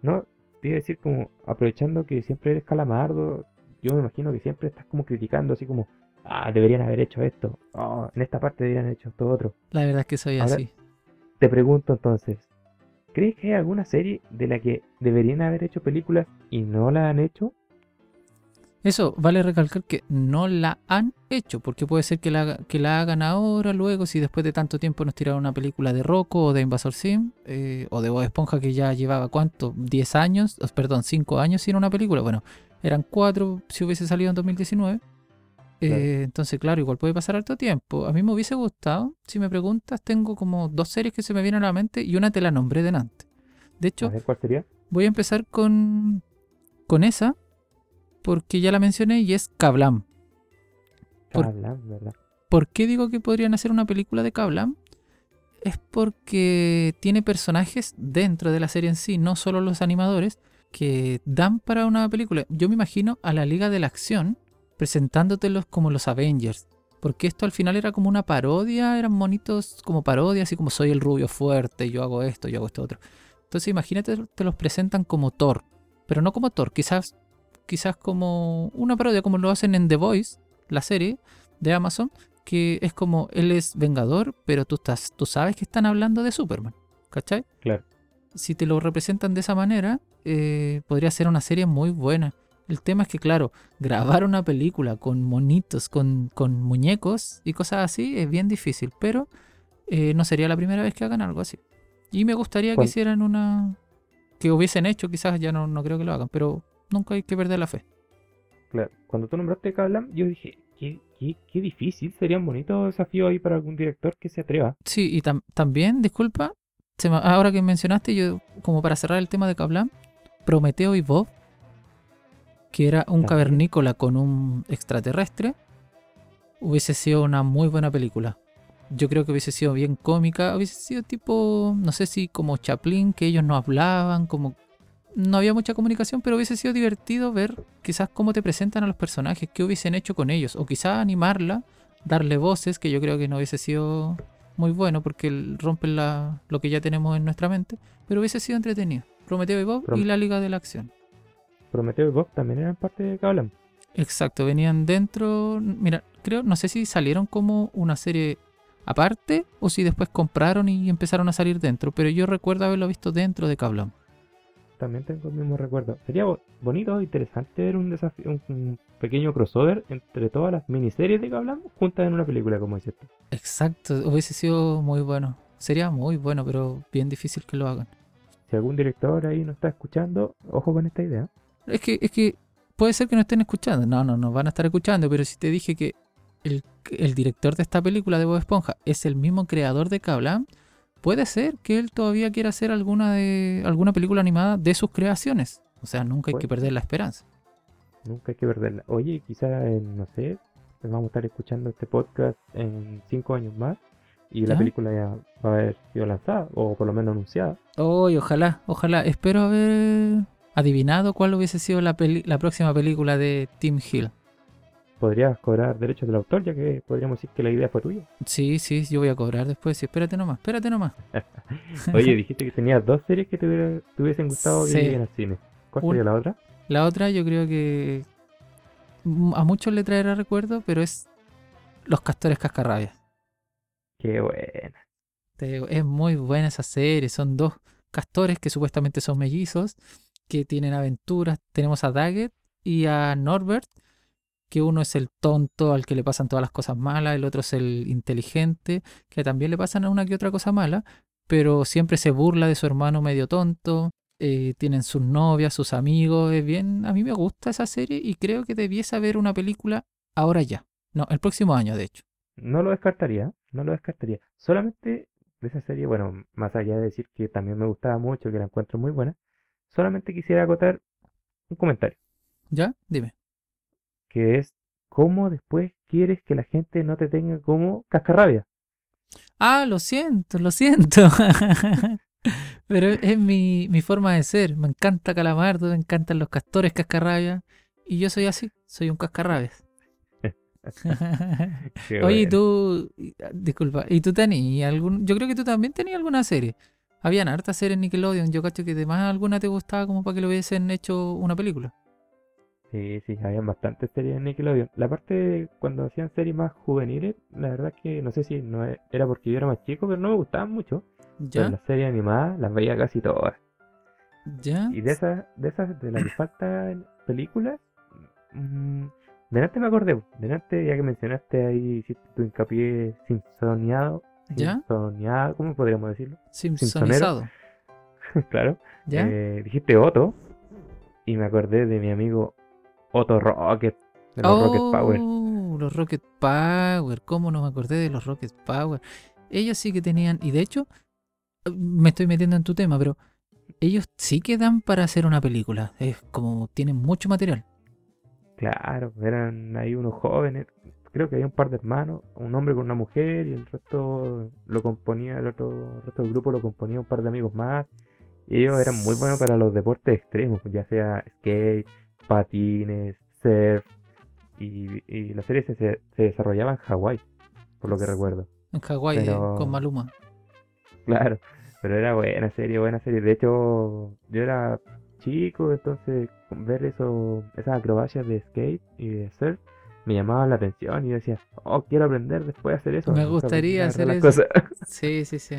No, te iba a decir como, aprovechando que siempre eres calamardo, yo me imagino que siempre estás como criticando, así como, ah, deberían haber hecho esto, oh, en esta parte deberían haber hecho esto otro. La verdad es que soy Ahora- así. Te pregunto entonces, ¿crees que hay alguna serie de la que deberían haber hecho películas y no la han hecho? Eso, vale recalcar que no la han hecho, porque puede ser que la, que la hagan ahora, luego, si después de tanto tiempo nos tiraron una película de Rocco o de Invasor Sim, eh, o de Bob Esponja que ya llevaba, ¿cuánto? ¿10 años? Perdón, 5 años sin una película. Bueno, eran 4 si hubiese salido en 2019. Eh, Claro. Entonces, claro, igual puede pasar harto tiempo. A mí me hubiese gustado, si me preguntas, tengo como dos series que se me vienen a la mente y una te la nombré delante. De hecho, cuál sería. Voy a empezar con, con esa, porque ya la mencioné y es Kablam. por- Kablam, ¿verdad? ¿Por qué digo que podrían hacer una película de Kablam? Es porque tiene personajes dentro de la serie en sí, no solo los animadores, que dan para una película. Yo me imagino a la Liga de la Acción presentándotelos como los Avengers. Porque esto al final era como una parodia, eran monitos como parodias, así como soy el rubio fuerte, yo hago esto, yo hago esto otro. Entonces imagínate, te los presentan como Thor, pero no como Thor, quizás, quizás como una parodia, como lo hacen en The Voice, la serie de Amazon, que es como él es vengador, pero tú, estás, tú sabes que están hablando de Superman, ¿cachai? Claro. Si te lo representan de esa manera, eh, podría ser una serie muy buena. El tema es que, claro, grabar una película con monitos, con, con muñecos y cosas así es bien difícil, pero eh, no sería la primera vez que hagan algo así. Y me gustaría que hicieran una... que hubiesen hecho, quizás ya no, no creo que lo hagan, pero nunca hay que perder la fe. Claro. Cuando tú nombraste Kablam, yo dije, qué, qué, qué difícil, sería un bonito desafío ahí para algún director que se atreva. Sí, y tam- también, disculpa, se me- ahora que mencionaste, yo como para cerrar el tema de Kablam, Prometeo y Bob, que era un cavernícola con un extraterrestre, hubiese sido una muy buena película. Yo creo que hubiese sido bien cómica, hubiese sido tipo, no sé si como Chaplin, que ellos no hablaban, como no había mucha comunicación, pero hubiese sido divertido ver quizás cómo te presentan a los personajes, qué hubiesen hecho con ellos, o quizás animarla darle voces, que yo creo que no hubiese sido muy bueno porque rompen la, lo que ya tenemos en nuestra mente, pero hubiese sido entretenido. Prometeo y Bob y la Liga de la Acción. Prometeo y Bob también eran parte de Kablam. Exacto, venían dentro. Mira, creo, no sé si salieron como una serie aparte o si después compraron y empezaron a salir dentro, pero yo recuerdo haberlo visto dentro de Kablam. También tengo el mismo recuerdo. Sería bo- bonito, interesante ver un desafío, un, un pequeño crossover entre todas las miniseries de Kablam juntas en una película, como dices tú. Exacto, hubiese sido muy bueno. Sería muy bueno, pero bien difícil que lo hagan. Si algún director ahí nos está escuchando, ojo con esta idea. Es que, es que puede ser que no estén escuchando. No, no, no van a estar escuchando, pero si te dije que el, el director de esta película de Bob Esponja es el mismo creador de Kablam, puede ser que él todavía quiera hacer alguna de alguna película animada de sus creaciones. O sea, nunca hay que Puede perder la esperanza. Nunca hay que perderla. Oye, quizá, en, no sé, vamos a estar escuchando este podcast en cinco años más y la película ya va a haber sido lanzada o por lo menos anunciada. Oh, y ojalá, ojalá. Espero haber adivinado cuál hubiese sido la, peli- la próxima película de Tim Hill. Podrías cobrar derechos del autor, ya que podríamos decir que la idea fue tuya. Sí, sí, yo voy a cobrar después. Sí, espérate nomás, espérate nomás. [LAUGHS] Oye, [LAUGHS] dijiste que tenías dos series que te, hubiera- te hubiesen gustado que Sí. lleguen al cine. ¿Cuál Un- sería la otra? La otra yo creo que a muchos le traerá recuerdo, pero es Los Castores Cascarrabias. Qué buena. Te digo, es muy buena esa serie. Son dos castores que supuestamente son mellizos, que tienen aventuras. Tenemos a Daggett y a Norbert, que uno es el tonto al que le pasan todas las cosas malas, el otro es el inteligente, que también le pasan una que otra cosa mala, pero siempre se burla de su hermano medio tonto. eh, tienen sus novias, sus amigos. Es bien, a mí me gusta esa serie y creo que debiese haber una película ahora ya. No, el próximo año, de hecho. No lo descartaría, no lo descartaría. Solamente de esa serie, bueno, más allá de decir que también me gustaba mucho, que la encuentro muy buena, solamente quisiera acotar un comentario, ¿Ya? Dime. Que es cómo después quieres que la gente no te tenga como cascarrabia. Ah, lo siento, lo siento. [LAUGHS] Pero es mi, mi forma de ser. Me encanta Calamardo, me encantan los castores cascarrabias. Y yo soy así, soy un cascarrabias. [LAUGHS] [LAUGHS] Oye, bueno. tú, y- ah, disculpa, ¿y tú tenías algún? Yo creo que tú también tenías alguna serie. Habían hartas series en Nickelodeon. Yo cacho que además alguna te gustaba como para que lo hubiesen hecho una película. Sí, sí, habían bastantes series en Nickelodeon. La parte de cuando hacían series más juveniles, la verdad es que no sé si no e- era porque yo era más chico, pero no me gustaban mucho. Pero las series animadas las veía casi todas. ¿Ya? Y de esas, de esas, de las que faltan películas, mm, delante me acordé, delante ya que mencionaste ahí, hiciste tu hincapié Simpsoniado, ¿Ya? Simpsoniado, ¿cómo podríamos decirlo? Simpsonizado. [LAUGHS] claro. ¿Ya? Eh, dijiste Otto, y me acordé de mi amigo Otto Rocket, de los Rocket Power. Oh, Los Rocket Power. ¿Cómo no me acordé de los Rocket Power? Ellos sí que tenían, y de hecho, me estoy metiendo en tu tema, pero ellos sí que dan para hacer una película. Es como tienen mucho material. Claro, eran ahí unos jóvenes, creo que había un par de hermanos, un hombre con una mujer y el resto lo componía, el otro el resto del grupo lo componía un par de amigos más. Y ellos eran muy buenos para los deportes extremos, ya sea skate, patines, surf. Y, y la serie se, se, se desarrollaba en Hawái, por lo que recuerdo. En Hawái, eh, con Maluma. [LAUGHS] Claro, pero era buena serie, buena serie. De hecho, yo era chico, entonces ver eso, esas acrobacias de skate y de surf me llamaban la atención y yo decía, oh, quiero aprender después a hacer eso. Me gustaría hacer eso. cosas. [LAUGHS] Sí, sí, sí.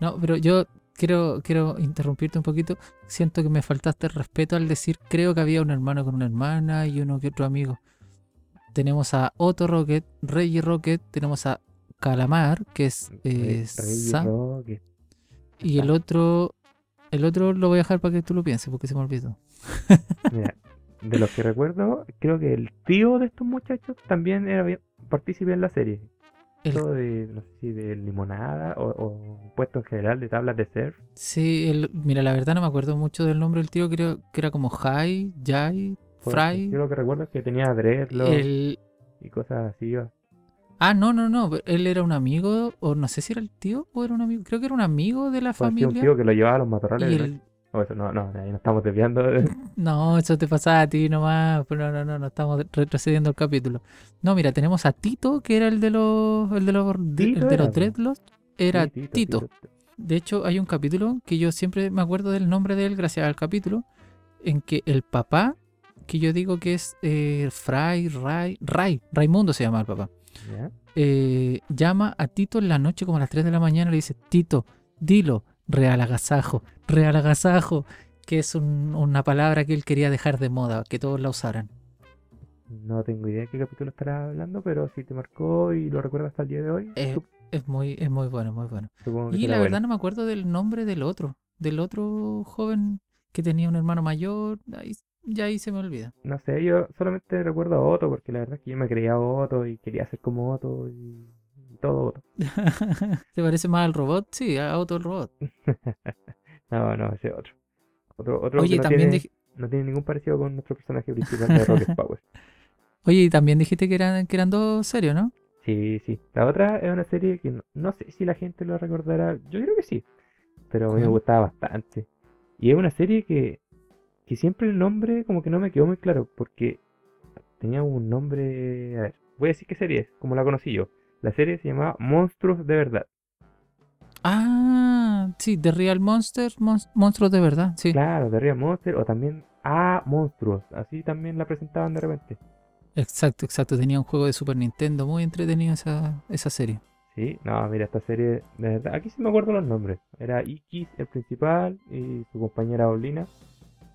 No, pero yo quiero, quiero interrumpirte un poquito. Siento que me faltaste el respeto al decir creo que había un hermano con una hermana y uno que otro amigo. Tenemos a Otto Rocket, Reggie Rocket, tenemos a Calamar, que es eh, Sam, Rocket. y el otro, el otro lo voy a dejar para que tú lo pienses porque se me olvidó. [LAUGHS] Mira, de los que recuerdo, creo que el tío de estos muchachos también era partícipe en la serie. El- de, no sé si de limonada o, o puesto en general de tablas de surf. Sí, el, mira, la verdad no me acuerdo mucho del nombre del tío, creo que era como Jai, Jai, Fry. Yo lo que recuerdo es que tenía dreadlocks El, y cosas así. Ah, no, no, no. Él era un amigo, o no sé si era el tío o era un amigo. Creo que era un amigo de la Parecía un familia. tío que lo llevaba a los matorrales. y ¿no? el, O eso, no, no, ahí nos estamos desviando. de- [LAUGHS] No, eso te pasa a ti nomás. Pero no, no, no, no estamos retrocediendo el capítulo. No, mira, tenemos a Tito, que era el de los, el de los, el de los. Dreadlocks. Era Sí, Tito. De hecho, hay un capítulo que yo siempre me acuerdo del nombre de él gracias al capítulo, en que el papá, que yo digo que es eh, Fray, Ray, Ray, Raimundo se llama el papá, eh, llama a Tito en la noche como a las 3 de la mañana y le dice, Tito, dilo, real agasajo, real agasajo, que es un- una palabra que él quería dejar de moda, que todos la usaran. No tengo idea de qué capítulo estará hablando, pero si te marcó y lo recuerdas hasta el día de hoy, Eh, Es muy, es muy bueno, muy bueno. Y la bueno. verdad no me acuerdo del nombre del otro, del otro joven que tenía un hermano mayor, ahí, ya ahí se me olvida. No sé, yo solamente recuerdo a Otto, porque la verdad es que yo me creía Otto y quería ser como Otto y, y todo Otto. [LAUGHS] ¿Te parece más al robot? Sí, a Otto el robot. [LAUGHS] No, no, ese otro. Otro, otro Oye, que no también tiene, dij- no tiene ningún parecido con nuestro personaje principal de Rocket [LAUGHS] Power. Oye, y también dijiste que eran, que eran dos serios, ¿no? Sí, sí. La otra es una serie que no, no sé si la gente lo recordará. Yo creo que sí. Pero a mí me gustaba bastante. Y es una serie que, que siempre el nombre como que no me quedó muy claro. Porque tenía un nombre... A ver, voy a decir qué serie es, como la conocí yo. La serie se llamaba Monstruos de Verdad. Ah, sí, The Real Monster, Mon- monstruos de verdad, sí. Claro, de Real Monster o también A Monstruos. Así también la presentaban de repente. Exacto, exacto. Tenía un juego de Super Nintendo muy entretenido esa, esa serie. Sí, no, mira, esta serie, de verdad, aquí sí me acuerdo los nombres. Era Ikis, el principal, y su compañera Olina.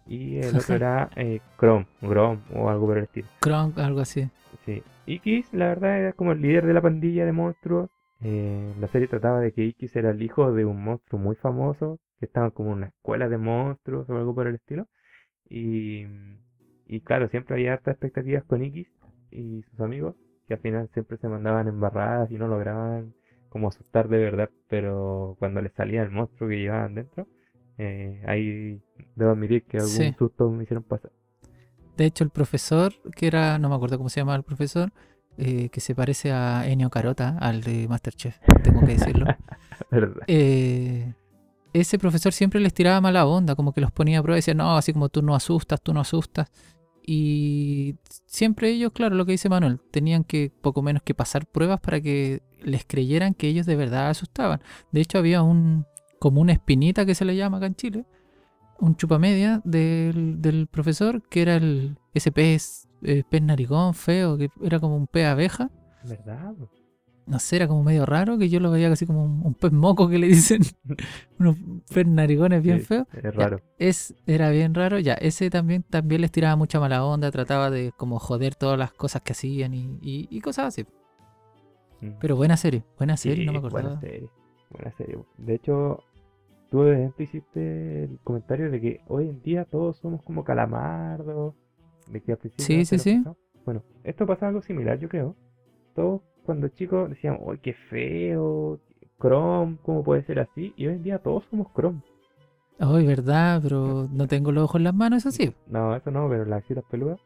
Y el otro era [LAUGHS] eh, Chrome, Grom o algo por el estilo. Kronk, algo así. Sí. Ikis, la verdad, era como el líder de la pandilla de monstruos. Eh, la serie trataba de que Ikis era el hijo de un monstruo muy famoso, que estaba como en una escuela de monstruos o algo por el estilo. Y, y claro, siempre había hartas expectativas con Ikis y sus amigos, que al final siempre se mandaban embarradas y no lograban como asustar de verdad, pero cuando les salía el monstruo que llevaban dentro, eh, ahí debo admitir que algún Sí. susto me hicieron pasar. De hecho, el profesor, que era, no me acuerdo cómo se llamaba el profesor, eh, que se parece a Ennio Carota, al de Masterchef, tengo que decirlo. [LAUGHS] Eh, ese profesor siempre les tiraba mala onda, como que los ponía a prueba y decía, no, así como tú no asustas, tú no asustas. Y siempre ellos, claro, lo que dice Manuel, tenían que poco menos que pasar pruebas para que les creyeran que ellos de verdad asustaban. De hecho, había un, como una espinita que se le llama acá en Chile, un chupamedia del, del profesor, que era el, ese pez, eh, pez narigón feo, que era como un pez abeja ¿Verdad? no sé, era como medio raro, que yo lo veía casi como un, un pez moco que le dicen, [LAUGHS] unos pez narigones bien Sí, feos. Es raro. Es, era bien raro, ya, ese también, también les tiraba mucha mala onda, trataba de como joder todas las cosas que hacían y, y- y cosas así. Mm. Pero buena serie, buena serie, no me Sí, acordaba. Buena serie, buena serie. De hecho, tú de hiciste el comentario de que hoy en día todos somos como calamardos, de que al principio Sí, sí, sí. Bueno, esto pasa algo similar, yo creo. Todos cuando chicos decían, ¡ay, qué feo! Chrome, ¿cómo puede ser así? Y hoy en día todos somos Chrome. Ay, verdad, pero no tengo los ojos en las manos, eso sí. [LAUGHS] No, eso no, pero las axilas peludas.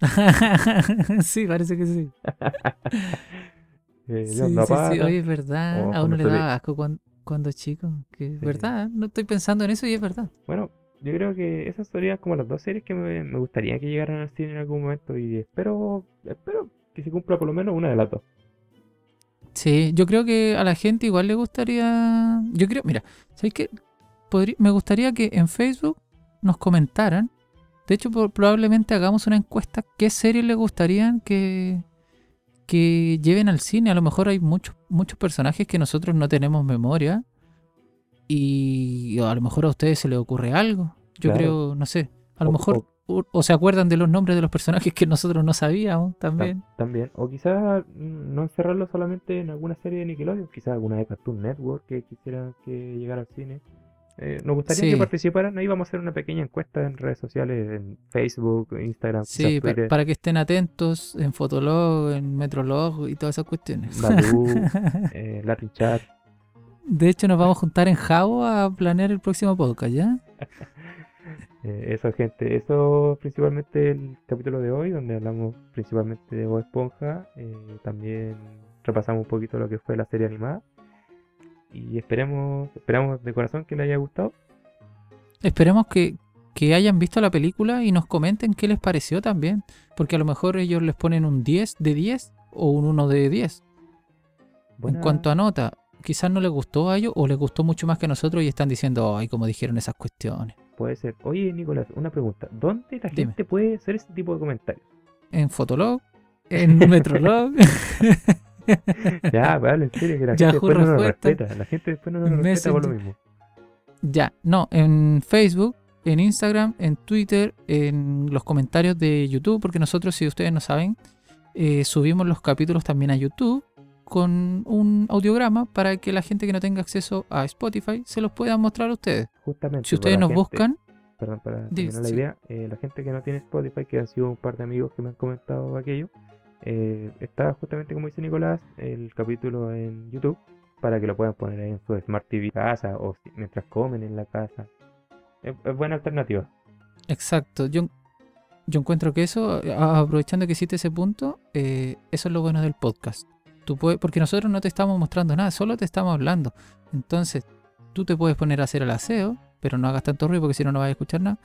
[LAUGHS] sí, parece que sí. [LAUGHS] eh, Sí, sí, sí, oye, es verdad. A uno le daba asco cuando, cuando chico, que es Sí. verdad, no estoy pensando en eso y es verdad. Bueno, yo creo que esas serían como las dos series que me, gustaría que llegaran al cine en algún momento y espero, espero que se cumpla por lo menos una de las dos. Sí, yo creo que a la gente igual le gustaría. Yo creo, mira, ¿sabes qué? Podría- me gustaría que en Facebook nos comentaran. De hecho, probablemente hagamos una encuesta. ¿Qué series les gustarían que, que lleven al cine? A lo mejor hay muchos, muchos personajes que nosotros no tenemos memoria. Y a lo mejor a ustedes se les ocurre algo. Yo Claro. creo, no sé. A lo O- mejor. O, o se acuerdan de los nombres de los personajes que nosotros no sabíamos Ta- también. También. O quizás no encerrarlo solamente en alguna serie de Nickelodeon, quizás alguna de Cartoon Network que quisieran que llegara al cine. Eh, nos gustaría Sí. que participaran. Ahí vamos a hacer una pequeña encuesta en redes sociales, en Facebook, Instagram, Sí, para que estén atentos en Fotolog, en Metrolog y todas esas cuestiones. Badoo, [LAUGHS] eh, Latin Chat. De hecho, nos vamos a juntar en Javo a planear el próximo podcast, ¿ya? [LAUGHS] Eh, eso, gente, eso principalmente el capítulo de hoy, donde hablamos principalmente de Bob Esponja. eh, también repasamos un poquito lo que fue la serie animada. Y esperemos, esperamos de corazón que les haya gustado. Esperemos que, que hayan visto la película y nos comenten qué les pareció también. Porque a lo mejor ellos les ponen un 10 de 10 o un 1 de 10. Buena- En cuanto a nota, quizás no les gustó a ellos o les gustó mucho más que a nosotros y están diciendo, ay, como dijeron esas cuestiones. Puede ser. Oye, Nicolás, una pregunta. ¿Dónde la Dime. gente puede hacer ese tipo de comentarios? En Fotolog, en [LAUGHS] Metrolog, [LAUGHS] Ya, vale, en serio, que la Yahoo gente después no nos respeta. La gente después no nos respeta por lo mismo. ya, no, en Facebook, en Instagram, en Twitter, en los comentarios de YouTube, porque nosotros, si ustedes no saben, eh, subimos los capítulos también a YouTube con un audiograma para que la gente que no tenga acceso a Spotify se los pueda mostrar a ustedes. Justamente. Si ustedes para la nos gente- buscan, Perdón, para la idea, eh, la gente que no tiene Spotify, que han sido un par de amigos que me han comentado aquello, eh, está justamente como dice Nicolás, el capítulo en YouTube, para que lo puedan poner ahí en su Smart TV casa o mientras comen en la casa. Es, es buena alternativa. Exacto, yo, yo encuentro que eso, aprovechando que hiciste ese punto, eh, eso es lo bueno del podcast. Tú puedes, porque nosotros no te estamos mostrando nada, solo te estamos hablando. Entonces, tú te puedes poner a hacer el aseo, pero no hagas tanto ruido porque si no, no vas a escuchar nada.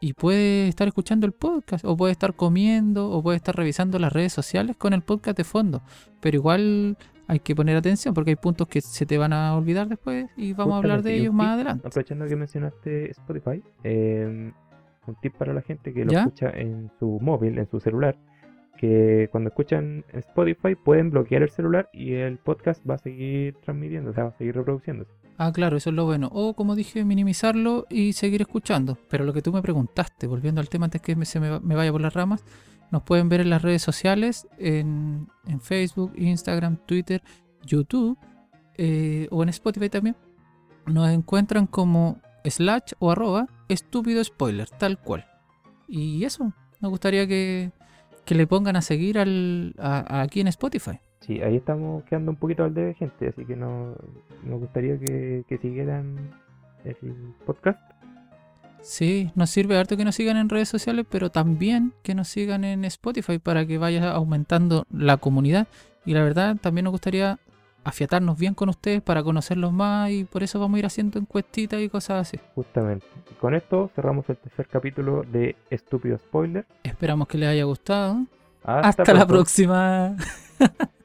Y puedes estar escuchando el podcast, o puedes estar comiendo, o puedes estar revisando las redes sociales con el podcast de fondo. Pero igual hay que poner atención porque hay puntos que se te van a olvidar después y vamos a hablar de ellos más adelante. Aprovechando que mencionaste Spotify, eh, un tip para la gente que lo ¿Ya? escucha en su móvil, en su celular, que cuando escuchan Spotify pueden bloquear el celular y el podcast va a seguir transmitiendo, o sea, va a seguir reproduciéndose. Ah, claro, eso es lo bueno. O como dije, minimizarlo y seguir escuchando. Pero lo que tú me preguntaste, volviendo al tema antes que se me vaya por las ramas, nos pueden ver en las redes sociales, en, en Facebook, Instagram, Twitter, YouTube eh, o en Spotify también. Nos encuentran como slash o arroba estúpido spoiler, tal cual. Y eso, nos gustaría que, que le pongan a seguir al, a- a aquí en Spotify. Sí, ahí estamos quedando un poquito al debe gente, así que no, nos gustaría que, que siguieran el podcast. Sí, nos sirve harto que nos sigan en redes sociales, pero también que nos sigan en Spotify para que vaya aumentando la comunidad. Y la verdad, también nos gustaría afiatarnos bien con ustedes para conocerlos más y por eso vamos a ir haciendo encuestitas y cosas así. Justamente. Y con esto cerramos el tercer capítulo de Estúpido Spoiler. Esperamos que les haya gustado. Hasta, Hasta, la próxima. [LAUGHS]